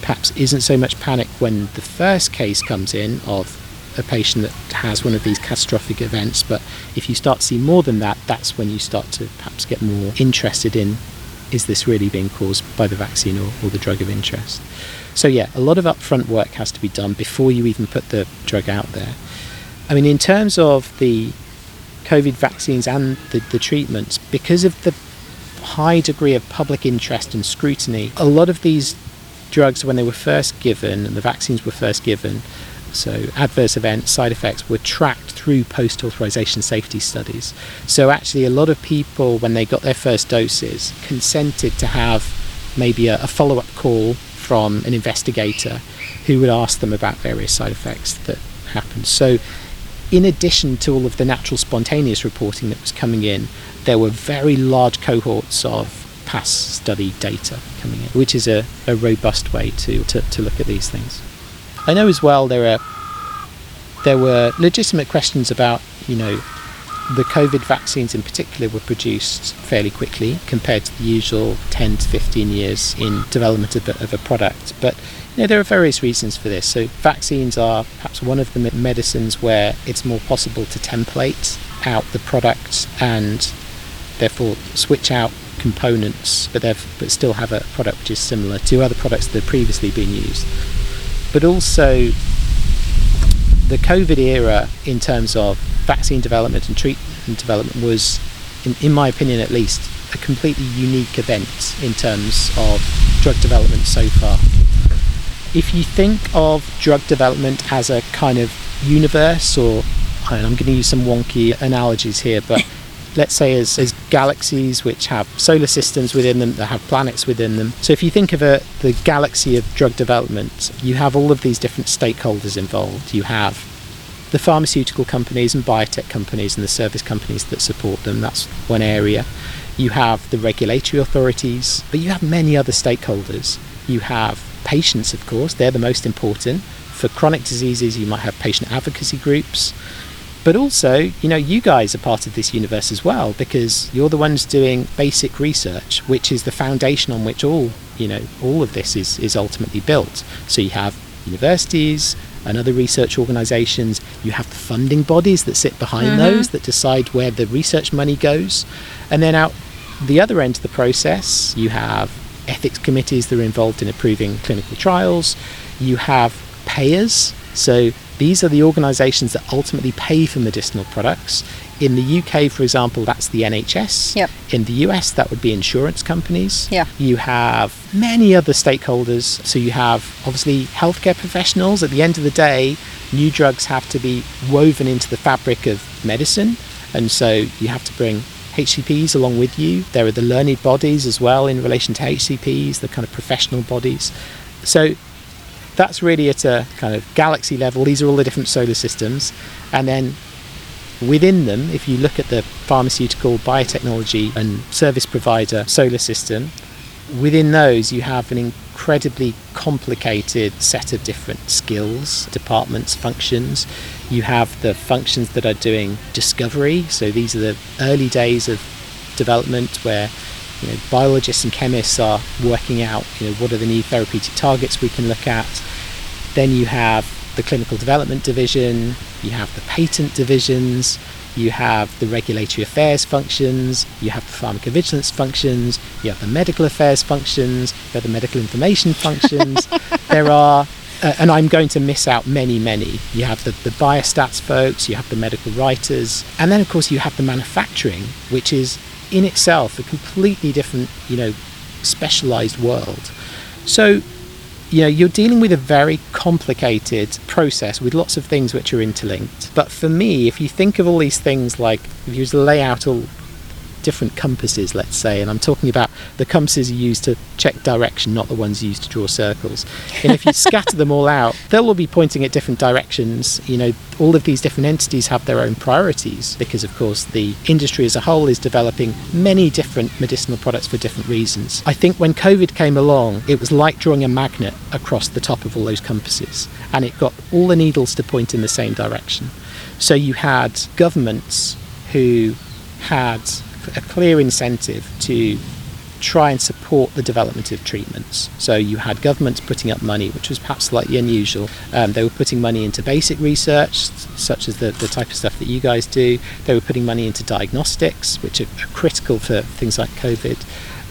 perhaps isn't so much panic when the first case comes in of a patient that has one of these catastrophic events. But if you start to see more than that, that's when you start to perhaps get more interested in is this really being caused by the vaccine or, or the drug of interest. So, yeah, a lot of upfront work has to be done before you even put the drug out there. I mean, in terms of the COVID vaccines and the, the treatments, because of the high degree of public interest and scrutiny, a lot of these drugs, when they were first given and the vaccines were first given, so adverse events, side effects were tracked through post authorization safety studies. So actually, a lot of people, when they got their first doses, consented to have maybe a, a follow up call from an investigator who would ask them about various side effects that happened. So, in addition to all of the natural spontaneous reporting that was coming in, there were very large cohorts of PASS study data coming in, which is a, a robust way to, to, to look at these things. I know as well there are there were legitimate questions about you know the COVID vaccines in particular were produced fairly quickly compared to the usual 10 to 15 years in development of a, of a product. But you know, there are various reasons for this. So vaccines are perhaps one of the medicines where it's more possible to template out the product and therefore switch out components, but but still have a product which is similar to other products that have previously been used but also the COVID era in terms of vaccine development and treatment development was, in, in my opinion at least, a completely unique event in terms of drug development so far. If you think of drug development as a kind of universe, or I'm going to use some wonky analogies here, but (laughs) let's say as, as galaxies which have solar systems within them that have planets within them. So if you think of a, the galaxy of drug development, you have all of these different stakeholders involved. You have the pharmaceutical companies and biotech companies and the service companies that support them. That's one area. You have the regulatory authorities, but you have many other stakeholders. You have patients, of course, they're the most important. For chronic diseases, you might have patient advocacy groups. But also, you know, you guys are part of this universe as well because you're the ones doing basic research, which is the foundation on which all, you know, all of this is, is ultimately built. So you have universities and other research organizations, you have the funding bodies that sit behind mm-hmm. those that decide where the research money goes. And then out the other end of the process, you have ethics committees that are involved in approving clinical trials. You have payers. So these are the organisations that ultimately pay for medicinal products. In the UK, for example, that's the NHS. Yep. In the US, that would be insurance companies. Yeah. You have many other stakeholders. So you have obviously healthcare professionals. At the end of the day, new drugs have to be woven into the fabric of medicine. And so you have to bring HCPs along with you. There are the learned bodies as well in relation to HCPs, the kind of professional bodies. So that's really at a kind of galaxy level. These are all the different solar systems. And then within them, if you look at the pharmaceutical, biotechnology, and service provider solar system, within those you have an incredibly complicated set of different skills, departments, functions. You have the functions that are doing discovery, so these are the early days of development where you know, biologists and chemists are working out you know, what are the new therapeutic targets we can look at. Then you have the clinical development division, you have the patent divisions, you have the regulatory affairs functions, you have the pharmacovigilance functions, you have the medical affairs functions, you have the medical information functions. (laughs) there are, uh, and I'm going to miss out many, many. You have the, the biostats folks, you have the medical writers, and then of course you have the manufacturing, which is in itself a completely different, you know, specialized world. So you know, you're dealing with a very complicated process with lots of things which are interlinked. But for me, if you think of all these things like if you lay out all different compasses, let's say, and I'm talking about the compasses you use to check direction, not the ones used to draw circles. And if you (laughs) scatter them all out, they'll all be pointing at different directions. You know, all of these different entities have their own priorities because, of course, the industry as a whole is developing many different medicinal products for different reasons. I think when COVID came along, it was like drawing a magnet across the top of all those compasses, and it got all the needles to point in the same direction. So you had governments who had a clear incentive to try and support the development of treatments. So you had governments putting up money, which was perhaps slightly unusual. Um, they were putting money into basic research, such as the, the type of stuff that you guys do. They were putting money into diagnostics, which are, critical for things like COVID.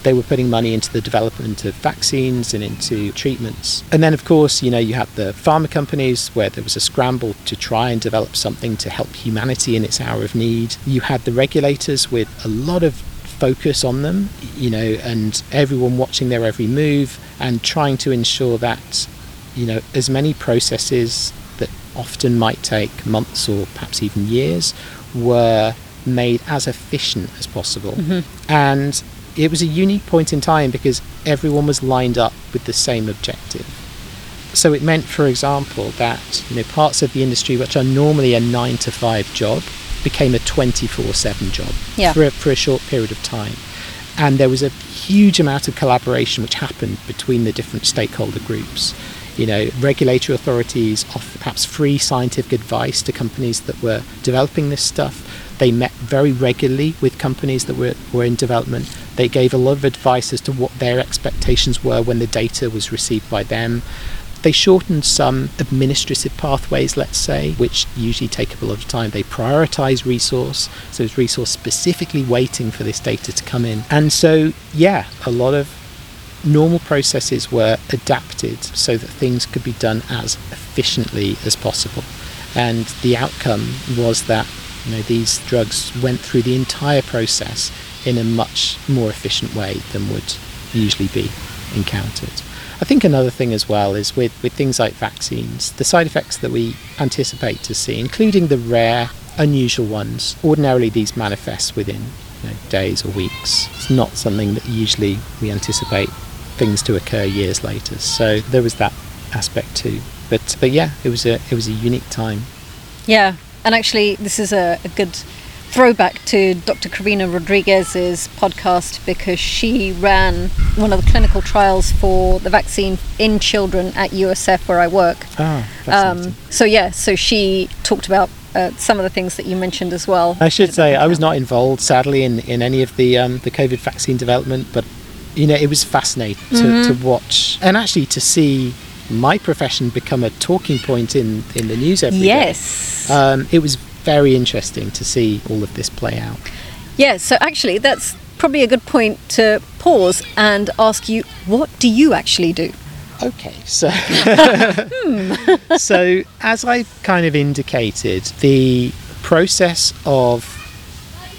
They were putting money into the development of vaccines and into treatments. And then, of course, you know, you had the pharma companies where there was a scramble to try and develop something to help humanity in its hour of need. You had the regulators with a lot of focus on them, you know, and everyone watching their every move and trying to ensure that, you know, as many processes that often might take months or perhaps even years were made as efficient as possible. Mm-hmm. And it was a unique point in time because everyone was lined up with the same objective. So it meant, for example, that you know parts of the industry which are normally a nine to five job became a 24/7 job yeah. for, a, for a short period of time, and there was a huge amount of collaboration which happened between the different stakeholder groups. You know, regulatory authorities offer perhaps free scientific advice to companies that were developing this stuff. They met very regularly with companies that were, were in development. They gave a lot of advice as to what their expectations were when the data was received by them. They shortened some administrative pathways, let's say, which usually take up a lot of time. They prioritize resource, so it's resource specifically waiting for this data to come in. And so, yeah, a lot of normal processes were adapted so that things could be done as efficiently as possible. And the outcome was that you know, these drugs went through the entire process in a much more efficient way than would usually be encountered. I think another thing as well is with, with things like vaccines, the side effects that we anticipate to see, including the rare, unusual ones, ordinarily these manifest within you know, days or weeks. It's not something that usually we anticipate things to occur years later. So there was that aspect too. But but yeah, it was a it was a unique time. Yeah, and actually, this is a, a good throwback to Dr. Karina Rodriguez's podcast because she ran one of the clinical trials for the vaccine in children at USF where I work. Ah, um, so yeah, so she talked about uh, some of the things that you mentioned as well. I should say I was not involved, sadly, in, in any of the um, the COVID vaccine development, but you know it was fascinating to, mm-hmm. to watch and actually to see my profession become a talking point in, in the news every yes. day. Um, it was very interesting to see all of this play out. Yeah, so actually, that's probably a good point to pause and ask you what do you actually do? Okay, so (laughs) (laughs) so as I kind of indicated, the process of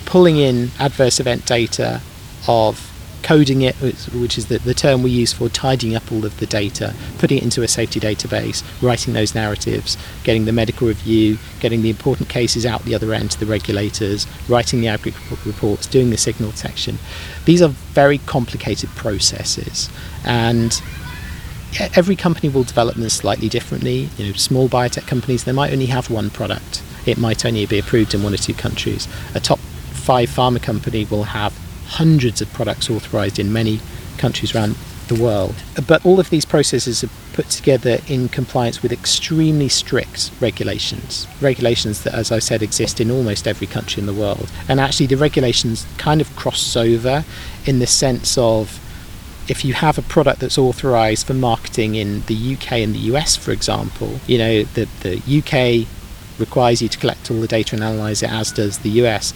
pulling in adverse event data, of coding it, which is the, the term we use for tidying up all of the data, putting it into a safety database, writing those narratives, getting the medical review, getting the important cases out the other end to the regulators, writing the aggregate reports, doing the signal detection. These are very complicated processes, and every company will develop them slightly differently. You know, small biotech companies they might only have one product. It might only be approved in one or two countries. A top five pharma company will have hundreds of products authorized in many countries around the world. But all of these processes are put together in compliance with extremely strict regulations. Regulations that, as I said, exist in almost every country in the world. And actually, the regulations kind of cross over in the sense of if you have a product that's authorized for marketing in the UK and the US, for example, you know, the, the UK requires you to collect all the data and analyze it, as does the US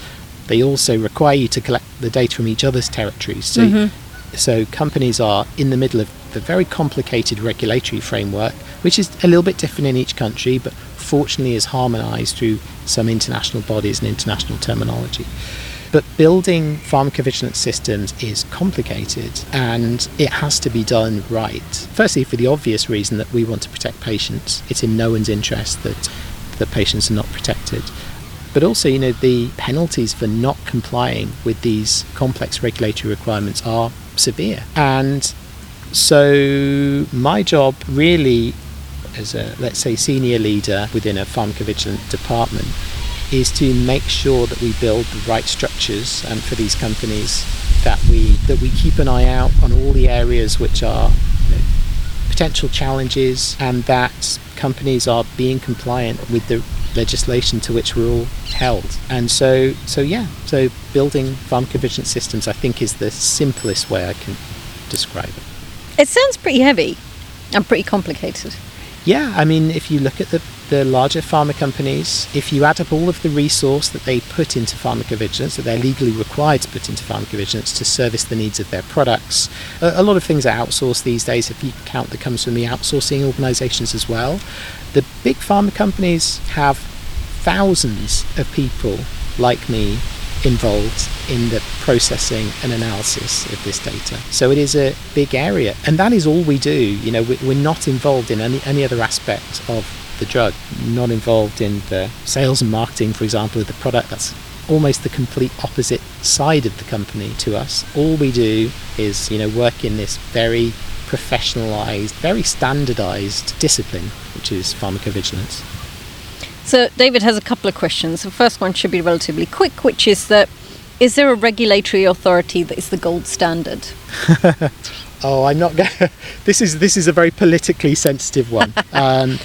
they also require you to collect the data from each other's territories. So, mm-hmm. so companies are in the middle of a very complicated regulatory framework, which is a little bit different in each country, but fortunately is harmonized through some international bodies and international terminology. But building pharmacovigilance systems is complicated and it has to be done right. Firstly, for the obvious reason that we want to protect patients. It's in no one's interest that, that patients are not protected. But also, you know, the penalties for not complying with these complex regulatory requirements are severe. And so, my job really, as a let's say senior leader within a pharmacovigilance department, is to make sure that we build the right structures um, for these companies, that we that we keep an eye out on all the areas which are you know, potential challenges, and that companies are being compliant with the legislation to which we're all held. And so, so yeah, so building pharmacovigilance systems, I think, is the simplest way I can describe it. It sounds pretty heavy and pretty complicated. Yeah, I mean, if you look at the, the larger pharma companies, if you add up all of the resource that they put into pharmacovigilance, that they're legally required to put into pharmacovigilance to service the needs of their products, a, a lot of things are outsourced these days, if you count that comes from the outsourcing organizations as well. The big pharma companies have thousands of people like me involved in the processing and analysis of this data. So it is a big area, and that is all we do. You know, we're not involved in any, any other aspect of the drug, not involved in the sales and marketing, for example, of the product. That's almost the complete opposite side of the company to us. All we do is, you know, work in this very professionalized, very standardized discipline, which is pharmacovigilance. So, David has a couple of questions. The first one should be relatively quick, which is that is there a regulatory authority that is the gold standard? (laughs) oh, I'm not going. (laughs) this is this is a very politically sensitive one. (laughs) um,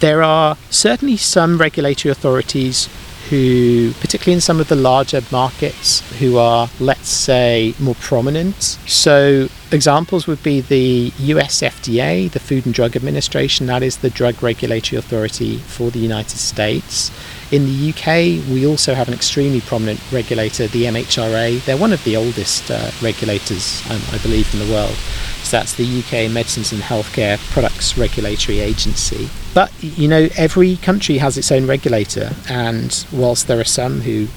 there are certainly some regulatory authorities who, particularly in some of the larger markets, who are, let's say, more prominent. So, examples would be the US FDA, the Food and Drug Administration, that is the drug regulatory authority for the United States. In the UK, we also have an extremely prominent regulator, the MHRA. They're one of the oldest uh, regulators, um, I believe, in the world. So that's the UK Medicines and Healthcare Products Regulatory Agency. But you know, every country has its own regulator, and whilst there are some who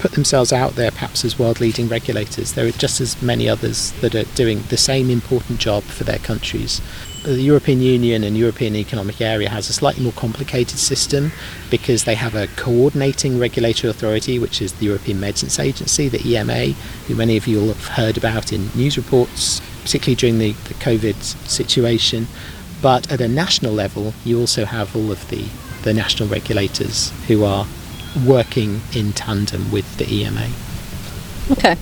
put themselves out there perhaps as world leading regulators, there are just as many others that are doing the same important job for their countries. The European Union and European Economic Area has a slightly more complicated system because they have a coordinating regulatory authority, which is the European Medicines Agency, the EMA, who many of you will have heard about in news reports, particularly during the, the COVID situation. But at a national level, you also have all of the, the national regulators who are working in tandem with the EMA. Okay.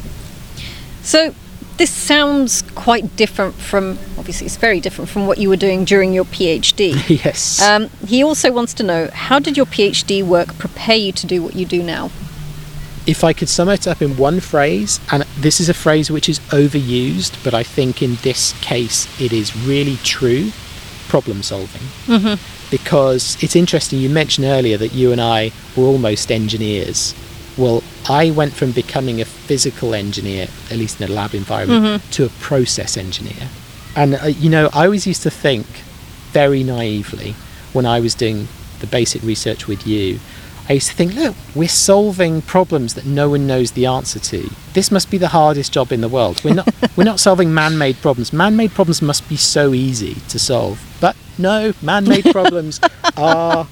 So this sounds quite different from, obviously, it's very different from what you were doing during your PhD. (laughs) yes. Um, he also wants to know how did your PhD work prepare you to do what you do now? If I could sum it up in one phrase, and this is a phrase which is overused, but I think in this case it is really true problem solving. Mm-hmm. Because it's interesting, you mentioned earlier that you and I were almost engineers. Well, I went from becoming a physical engineer, at least in a lab environment, mm-hmm. to a process engineer. And, uh, you know, I always used to think very naively when I was doing the basic research with you I used to think, look, we're solving problems that no one knows the answer to. This must be the hardest job in the world. We're not (laughs) we're not solving man-made problems. Man-made problems must be so easy to solve. But no, man-made (laughs) problems are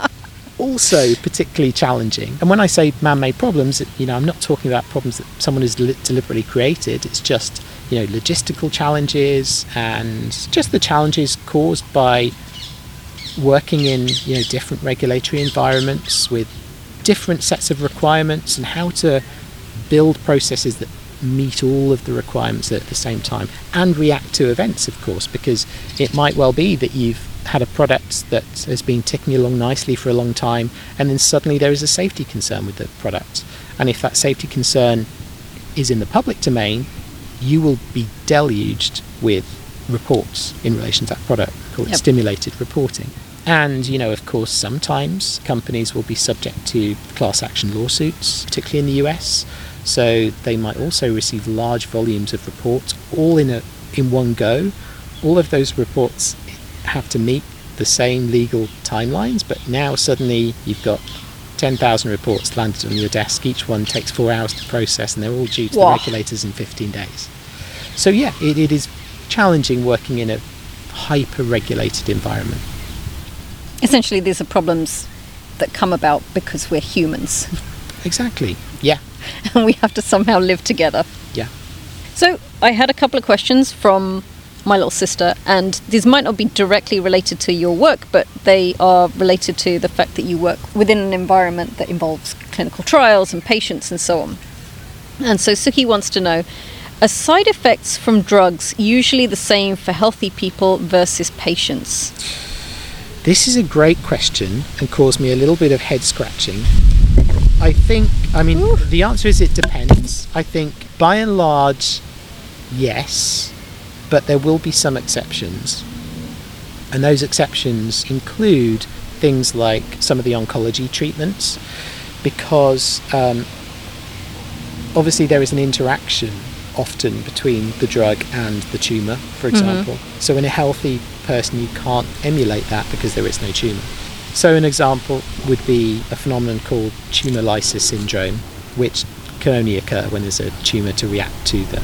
also particularly challenging. And when I say man-made problems, you know, I'm not talking about problems that someone has deliberately created. It's just, you know, logistical challenges and just the challenges caused by working in, you know, different regulatory environments with different sets of requirements and how to build processes that meet all of the requirements at the same time and react to events, of course, because it might well be that you've had a product that has been ticking along nicely for a long time and then suddenly there is a safety concern with the product. And if that safety concern is in the public domain, you will be deluged with reports in relation to that product called yep. stimulated reporting. And, you know, of course, sometimes companies will be subject to class action lawsuits, particularly in the US. So they might also receive large volumes of reports all in, a, in one go. All of those reports have to meet the same legal timelines, but now suddenly you've got 10,000 reports landed on your desk. Each one takes four hours to process, and they're all due to the regulators in 15 days. So, yeah, it, it is challenging working in a hyper regulated environment essentially these are problems that come about because we're humans Exactly. Yeah. and (laughs) we have to somehow live together. Yeah. So I had a couple of questions from my little sister, and these might not be directly related to your work, but they are related to the fact that you work within an environment that involves clinical trials and patients and so on. And so Suki wants to know are side effects from drugs usually the same for healthy people versus patients? This is a great question and caused me a little bit of head scratching. I think, I mean, Ooh. the answer is it depends. I think by and large, yes, but there will be some exceptions. And those exceptions include things like some of the oncology treatments, because um, obviously there is an interaction often between the drug and the tumour, for example. So in a healthy person, you can't emulate that because there is no tumour. So an example would be a phenomenon called tumour lysis syndrome, which can only occur when there's a tumour to react to the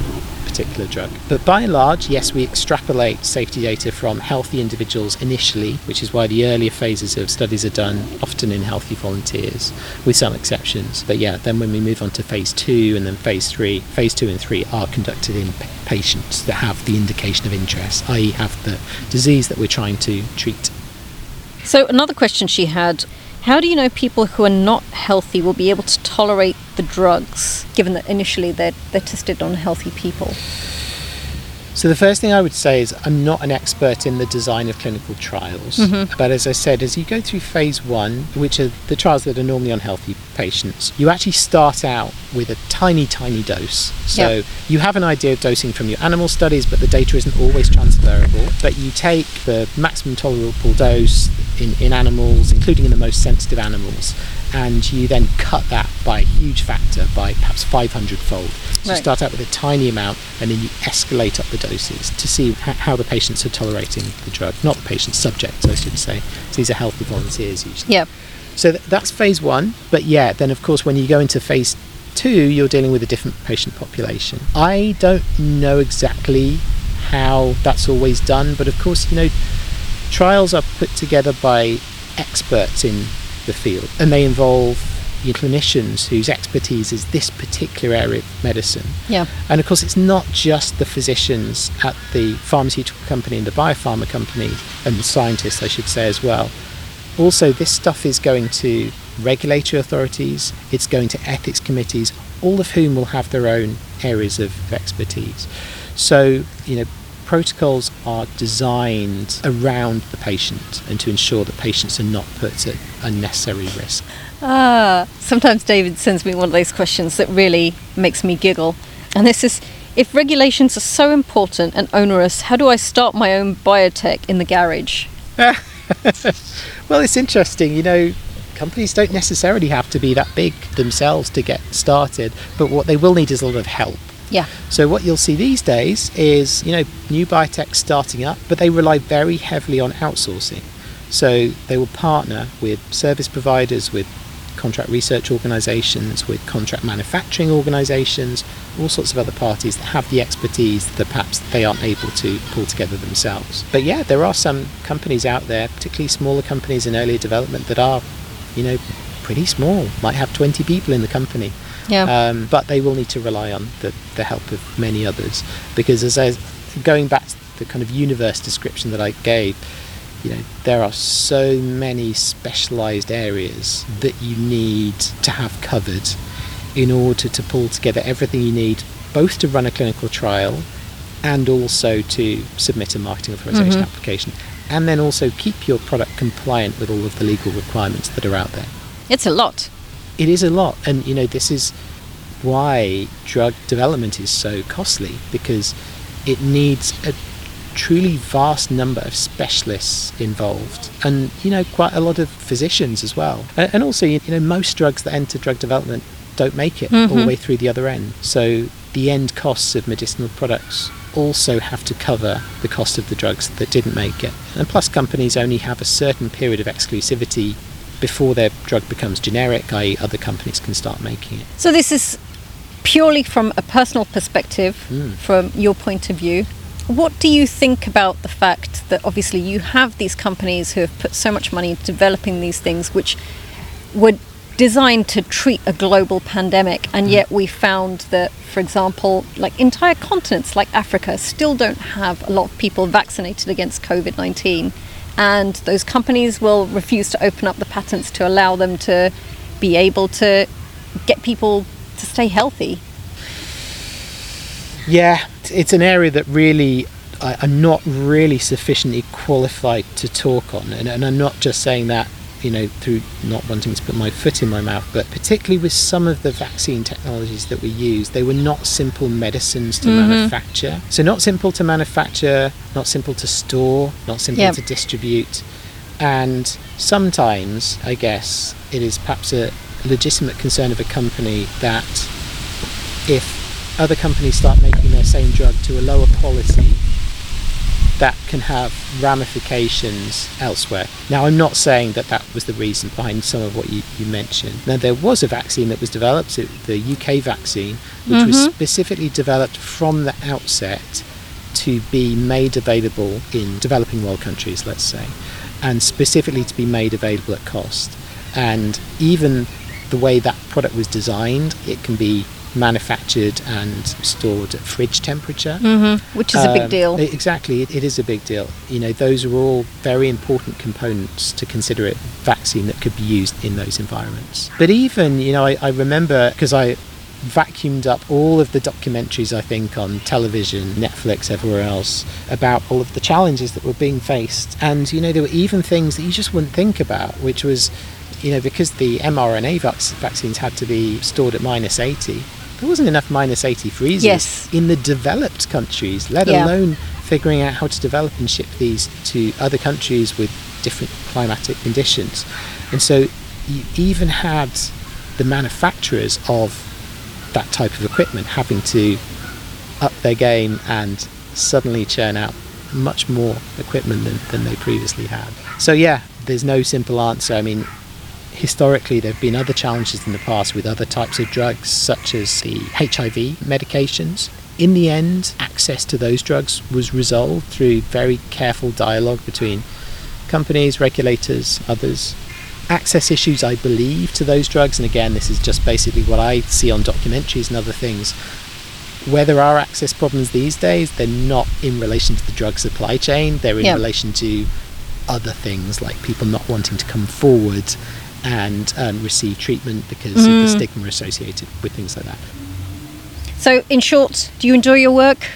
particular drug. But by and large, yes, we extrapolate safety data from healthy individuals initially, which is why the earlier phases of studies are done often in healthy volunteers, with some exceptions. But yeah, then when we move on to phase two and then phase three, phase two and three are conducted in patients that have the indication of interest, i.e., have the disease that we're trying to treat. So another question she had how do you know people who are not healthy will be able to tolerate the drugs, given that initially they're, they're tested on healthy people? So the first thing I would say is I'm not an expert in the design of clinical trials, mm-hmm. but as I said, as you go through phase one, which are the trials that are normally on healthy patients, you actually start out with a tiny, tiny dose. So Yep. you have an idea of dosing from your animal studies, but the data isn't always transferable. But you take the maximum tolerable dose in, in animals, including in the most sensitive animals, and you then cut that by a huge factor, by perhaps 500 fold. So Right. you start out with a tiny amount and then you escalate up the doses to see h- how the patients are tolerating the drug. Not the patients, subjects, I should say. So these are healthy volunteers usually. Yeah. So th- that's phase one. But yeah, then of course, when you go into phase two, you're dealing with a different patient population. I don't know exactly how that's always done, but of course, you know, trials are put together by experts in the field and they involve your clinicians whose expertise is this particular area of medicine. Yeah. And of course, it's not just the physicians at the pharmaceutical company and the biopharma company and the scientists, I should say, as well. Also, this stuff is going to regulatory authorities, it's going to ethics committees, all of whom will have their own areas of expertise. So, you know, protocols are designed around the patient and to ensure that patients are not put at unnecessary risk. Ah, sometimes David sends me one of those questions that really makes me giggle. And this is if regulations are so important and onerous, how do I start my own biotech in the garage? (laughs) Well, it's interesting, you know, companies don't necessarily have to be that big themselves to get started, but what they will need is a lot of help. Yeah. So what you'll see these days is, you know, new biotech starting up, but they rely very heavily on outsourcing. So they will partner with service providers, with contract research organizations, with contract manufacturing organizations, all sorts of other parties that have the expertise that perhaps they aren't able to pull together themselves. But yeah, there are some companies out there, particularly smaller companies in earlier development that are, you know, pretty small, might have 20 people in the company. Yeah. Um, but they will need to rely on the, the help of many others because as I going back to the kind of universe description that I gave, you know, there are so many specialized areas that you need to have covered in order to pull together everything you need both to run a clinical trial and also to submit a marketing authorization application and then also keep your product compliant with all of the legal requirements that are out there It's a lot. It is a lot and you know this is why drug development is so costly because it needs a truly vast number of specialists involved and you know quite a lot of physicians as well. And also you know most drugs that enter drug development don't make it all the mm-hmm. way through the other end. So the end costs of medicinal products also have to cover the cost of the drugs that didn't make it. And plus companies only have a certain period of exclusivity before their drug becomes generic, i.e., other companies can start making it. So this is purely from a personal perspective, Mm. from your point of view. What do you think about the fact that obviously you have these companies who have put so much money into developing these things, which were designed to treat a global pandemic, and Mm. yet we found that, for example, like entire continents like Africa still don't have a lot of people vaccinated against COVID 19. And those companies will refuse to open up the patents to allow them to be able to get people to stay healthy. Yeah, it's an area that really I, I'm not really sufficiently qualified to talk on, and, and I'm not just saying that, you know, through not wanting to put my foot in my mouth, but particularly with some of the vaccine technologies that we use, they were not simple medicines to mm-hmm. manufacture. So not simple to manufacture, not simple to store, not simple Yep. to distribute, and sometimes, I guess, it is perhaps a legitimate concern of a company that if other companies start making their same drug to a lower quality, that can have ramifications elsewhere. Now, I'm not saying that that was the reason behind some of what you, you mentioned. Now, there was a vaccine that was developed, the UK vaccine, which was mm-hmm. specifically developed from the outset to be made available in developing world countries, let's say, and specifically to be made available at cost. And even the way that product was designed, it can be manufactured and stored at fridge temperature. which is a big Um, deal. Exactly, it, it is a big deal. You know, those are all very important components to consider a vaccine that could be used in those environments. But even, you know, I, I remember because I vacuumed up all of the documentaries I think on television, Netflix, everywhere else about all of the challenges that were being faced. And you know, there were even things that you just wouldn't think about, which was, you know, because the mRNA vaccines had to be stored at minus 80. There wasn't enough minus 80 freezers Yes. in the developed countries, let Yeah. alone figuring out how to develop and ship these to other countries with different climatic conditions. And so you even had the manufacturers of that type of equipment having to up their game and suddenly churn out much more equipment than, than they previously had. So yeah, there's no simple answer. I mean, historically there have been other challenges in the past with other types of drugs such as the HIV medications. In the end, access to those drugs was resolved through very careful dialogue between companies, regulators, others. Access issues, I believe, to those drugs, and again, this is just basically what I see on documentaries and other things. Where there are access problems these days, they're not in relation to the drug supply chain, they're in Yeah. relation to other things like people not wanting to come forward and um, receive treatment because of the stigma associated with things like that. So, in short, do you enjoy your work?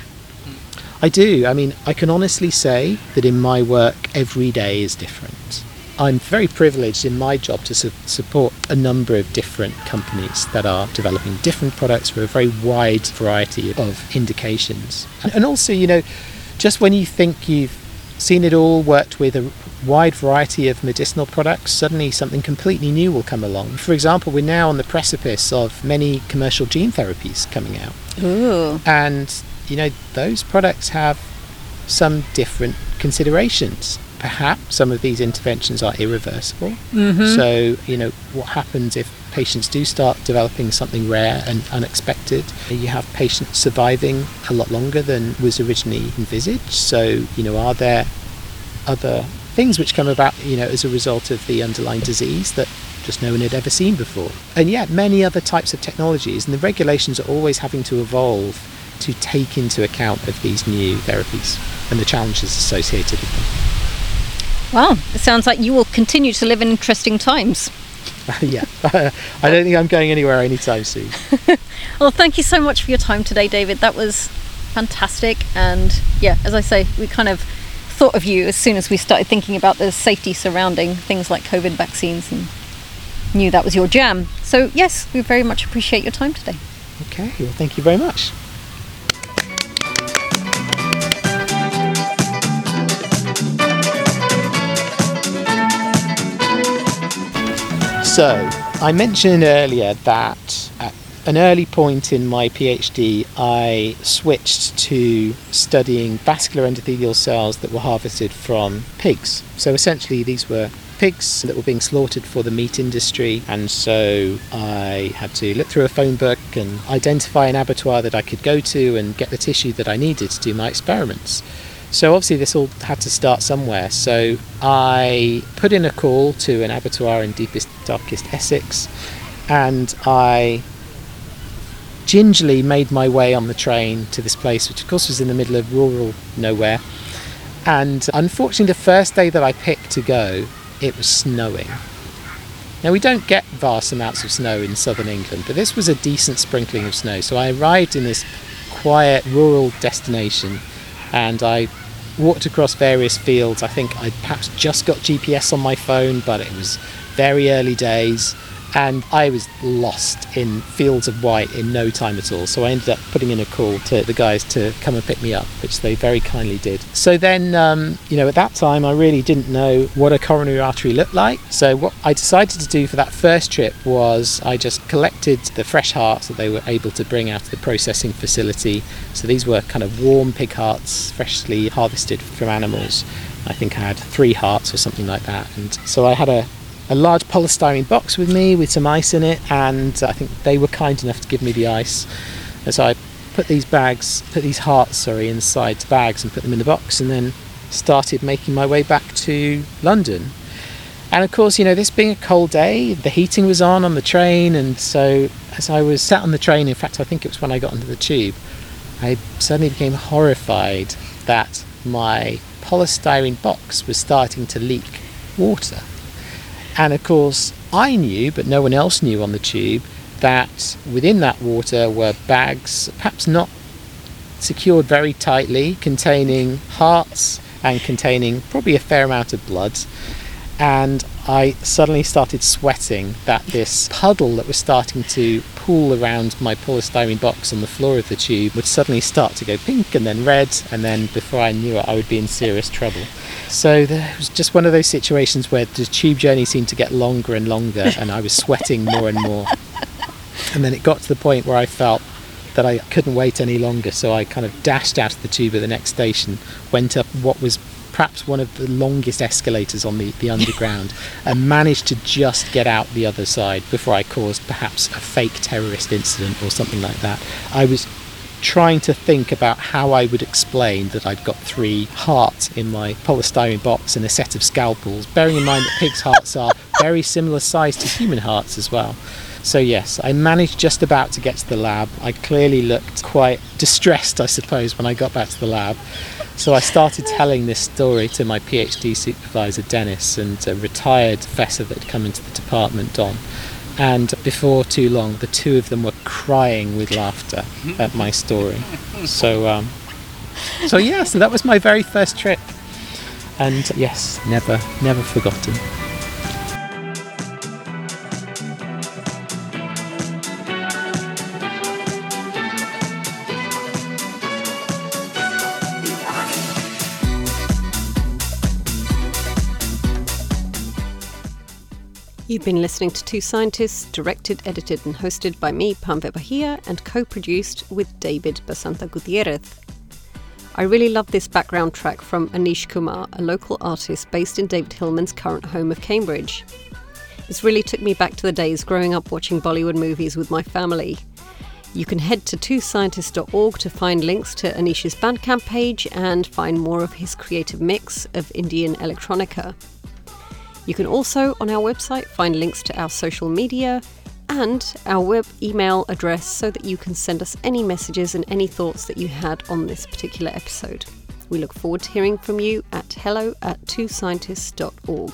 I do. I mean, I can honestly say that in my work, every day is different. I'm very privileged in my job to su- support a number of different companies that are developing different products for a very wide variety of indications. And also, you know, just when you think you've seen it all, worked with a wide variety of medicinal products, suddenly something completely new will come along. For example, we're now on the precipice of many commercial gene therapies coming out Ooh. and you know those products have some different considerations perhaps some of these interventions are irreversible mm-hmm. so you know what happens if patients do start developing something rare and unexpected. You have patients surviving a lot longer than was originally envisaged. So you know are there other things which come about you know as a result of the underlying disease that just no one had ever seen before? And yet many other types of technologies and the regulations are always having to evolve to take into account of these new therapies and the challenges associated with them. Well, it sounds like you will continue to live in interesting times. (laughs) yeah (laughs) i don't think i'm going anywhere anytime soon (laughs) Well, thank you so much for your time today, David. That was fantastic. And yeah, as I say, we kind of thought of you as soon as we started thinking about the safety surrounding things like COVID vaccines and knew that was your jam. So, yes, we very much appreciate your time today. okay well thank you very much So, I mentioned earlier that at an early point in my PhD, I switched to studying vascular endothelial cells that were harvested from pigs. So, essentially, these were pigs that were being slaughtered for the meat industry, and so I had to look through a phone book and identify an abattoir that I could go to and get the tissue that I needed to do my experiments. So obviously this all had to start somewhere. So I put in a call to an abattoir in deepest, darkest Essex, and I gingerly made my way on the train to this place, which of course was in the middle of rural nowhere. And unfortunately, the first day that I picked to go, it was snowing. Now, we don't get vast amounts of snow in southern England, but this was a decent sprinkling of snow. So I arrived in this quiet rural destination and I walked across various fields. I think I perhaps just got GPS on my phone, but it was very early days and I was lost in fields of white in no time at all. So I ended up putting in a call to the guys to come and pick me up, which they very kindly did. So then, um, you know, at that time, I really didn't know what a coronary artery looked like. So what I decided to do for that first trip was I just collected the fresh hearts that they were able to bring out of the processing facility. So these were kind of warm pig hearts, freshly harvested from animals. I think I had three hearts or something like that. And so I had a a large polystyrene box with me with some ice in it, and I think they were kind enough to give me the ice. And so I put these bags, put these hearts, sorry, inside bags and put them in the box, and then started making my way back to London. And of course, you know, this being a cold day, the heating was on on the train, and so as I was sat on the train, in fact, I think it was when I got onto the tube, I suddenly became horrified that my polystyrene box was starting to leak water. And of course, I knew, but no one else knew on the tube, that within that water were bags, perhaps not secured very tightly, containing hearts and containing probably a fair amount of blood. And I suddenly started sweating that this puddle that was starting to pool around my polystyrene box on the floor of the tube would suddenly start to go pink and then red, and then before I knew it, I would be in serious trouble. So there was just one of those situations where the tube journey seemed to get longer and longer, and I was sweating more and more. And then it got to the point where I felt that I couldn't wait any longer, so I kind of dashed out of the tube at the next station, went up what was perhaps one of the longest escalators on the, the underground (laughs) and managed to just get out the other side before I caused perhaps a fake terrorist incident or something like that. I was trying to think about how I would explain that I'd got three hearts in my polystyrene box and a set of scalpels, bearing in mind that pigs' hearts are very similar size to human hearts as well. So, yes, I managed just about to get to the lab. I clearly looked quite distressed, I suppose, when I got back to the lab. So I started telling this story to my PhD supervisor, Dennis, and a retired professor that had come into the department, Don. And before too long, the two of them were crying with laughter at my story. So, um, so yeah, so that was my very first trip. And yes, never, never forgotten. You've been listening to Two Scientists, directed, edited, and hosted by me, Parmvir Bahia, and co produced with David Basanta Gutierrez. I really love this background track from Anish Kumar, a local artist based in David Hillman's current home of Cambridge. This really took me back to the days growing up watching Bollywood movies with my family. You can head to twoscientists.org to find links to Anish's Bandcamp page and find more of his creative mix of Indian electronica. You can also, on our website, find links to our social media and our web email address so that you can send us any messages and any thoughts that you had on this particular episode. We look forward to hearing from you at hello at twoscientists.org.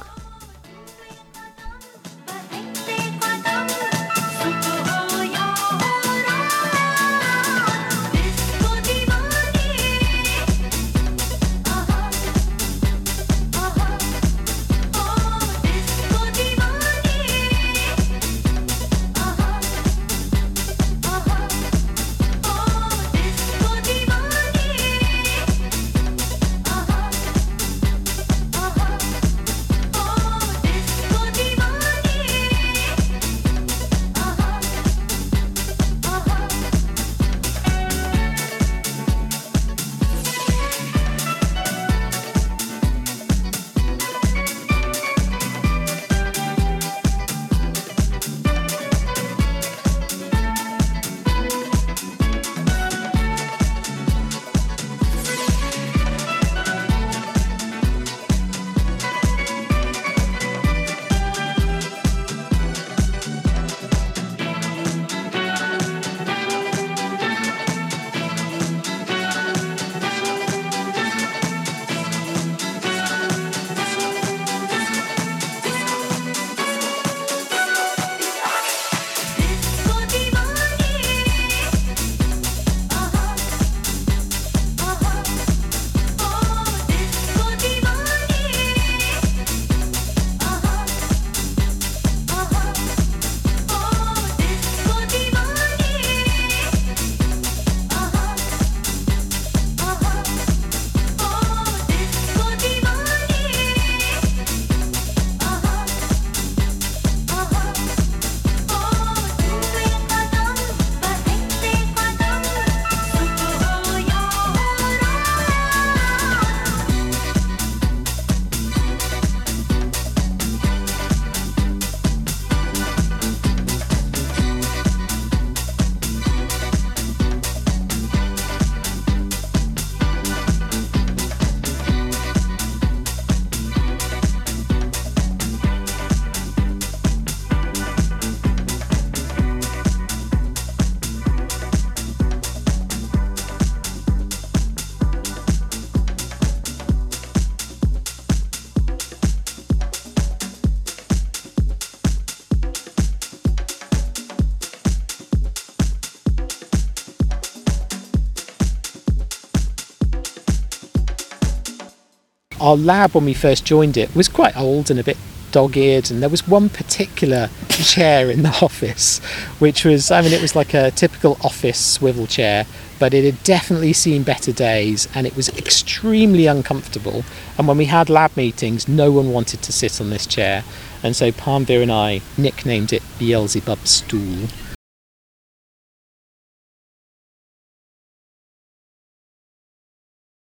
our lab when we first joined it was quite old and a bit dog-eared and there was one particular chair in the (laughs) office which was i mean it was like a typical office swivel chair but it had definitely seen better days and it was extremely uncomfortable and when we had lab meetings no one wanted to sit on this chair and so Parmvir and I nicknamed it Beelzebub's stool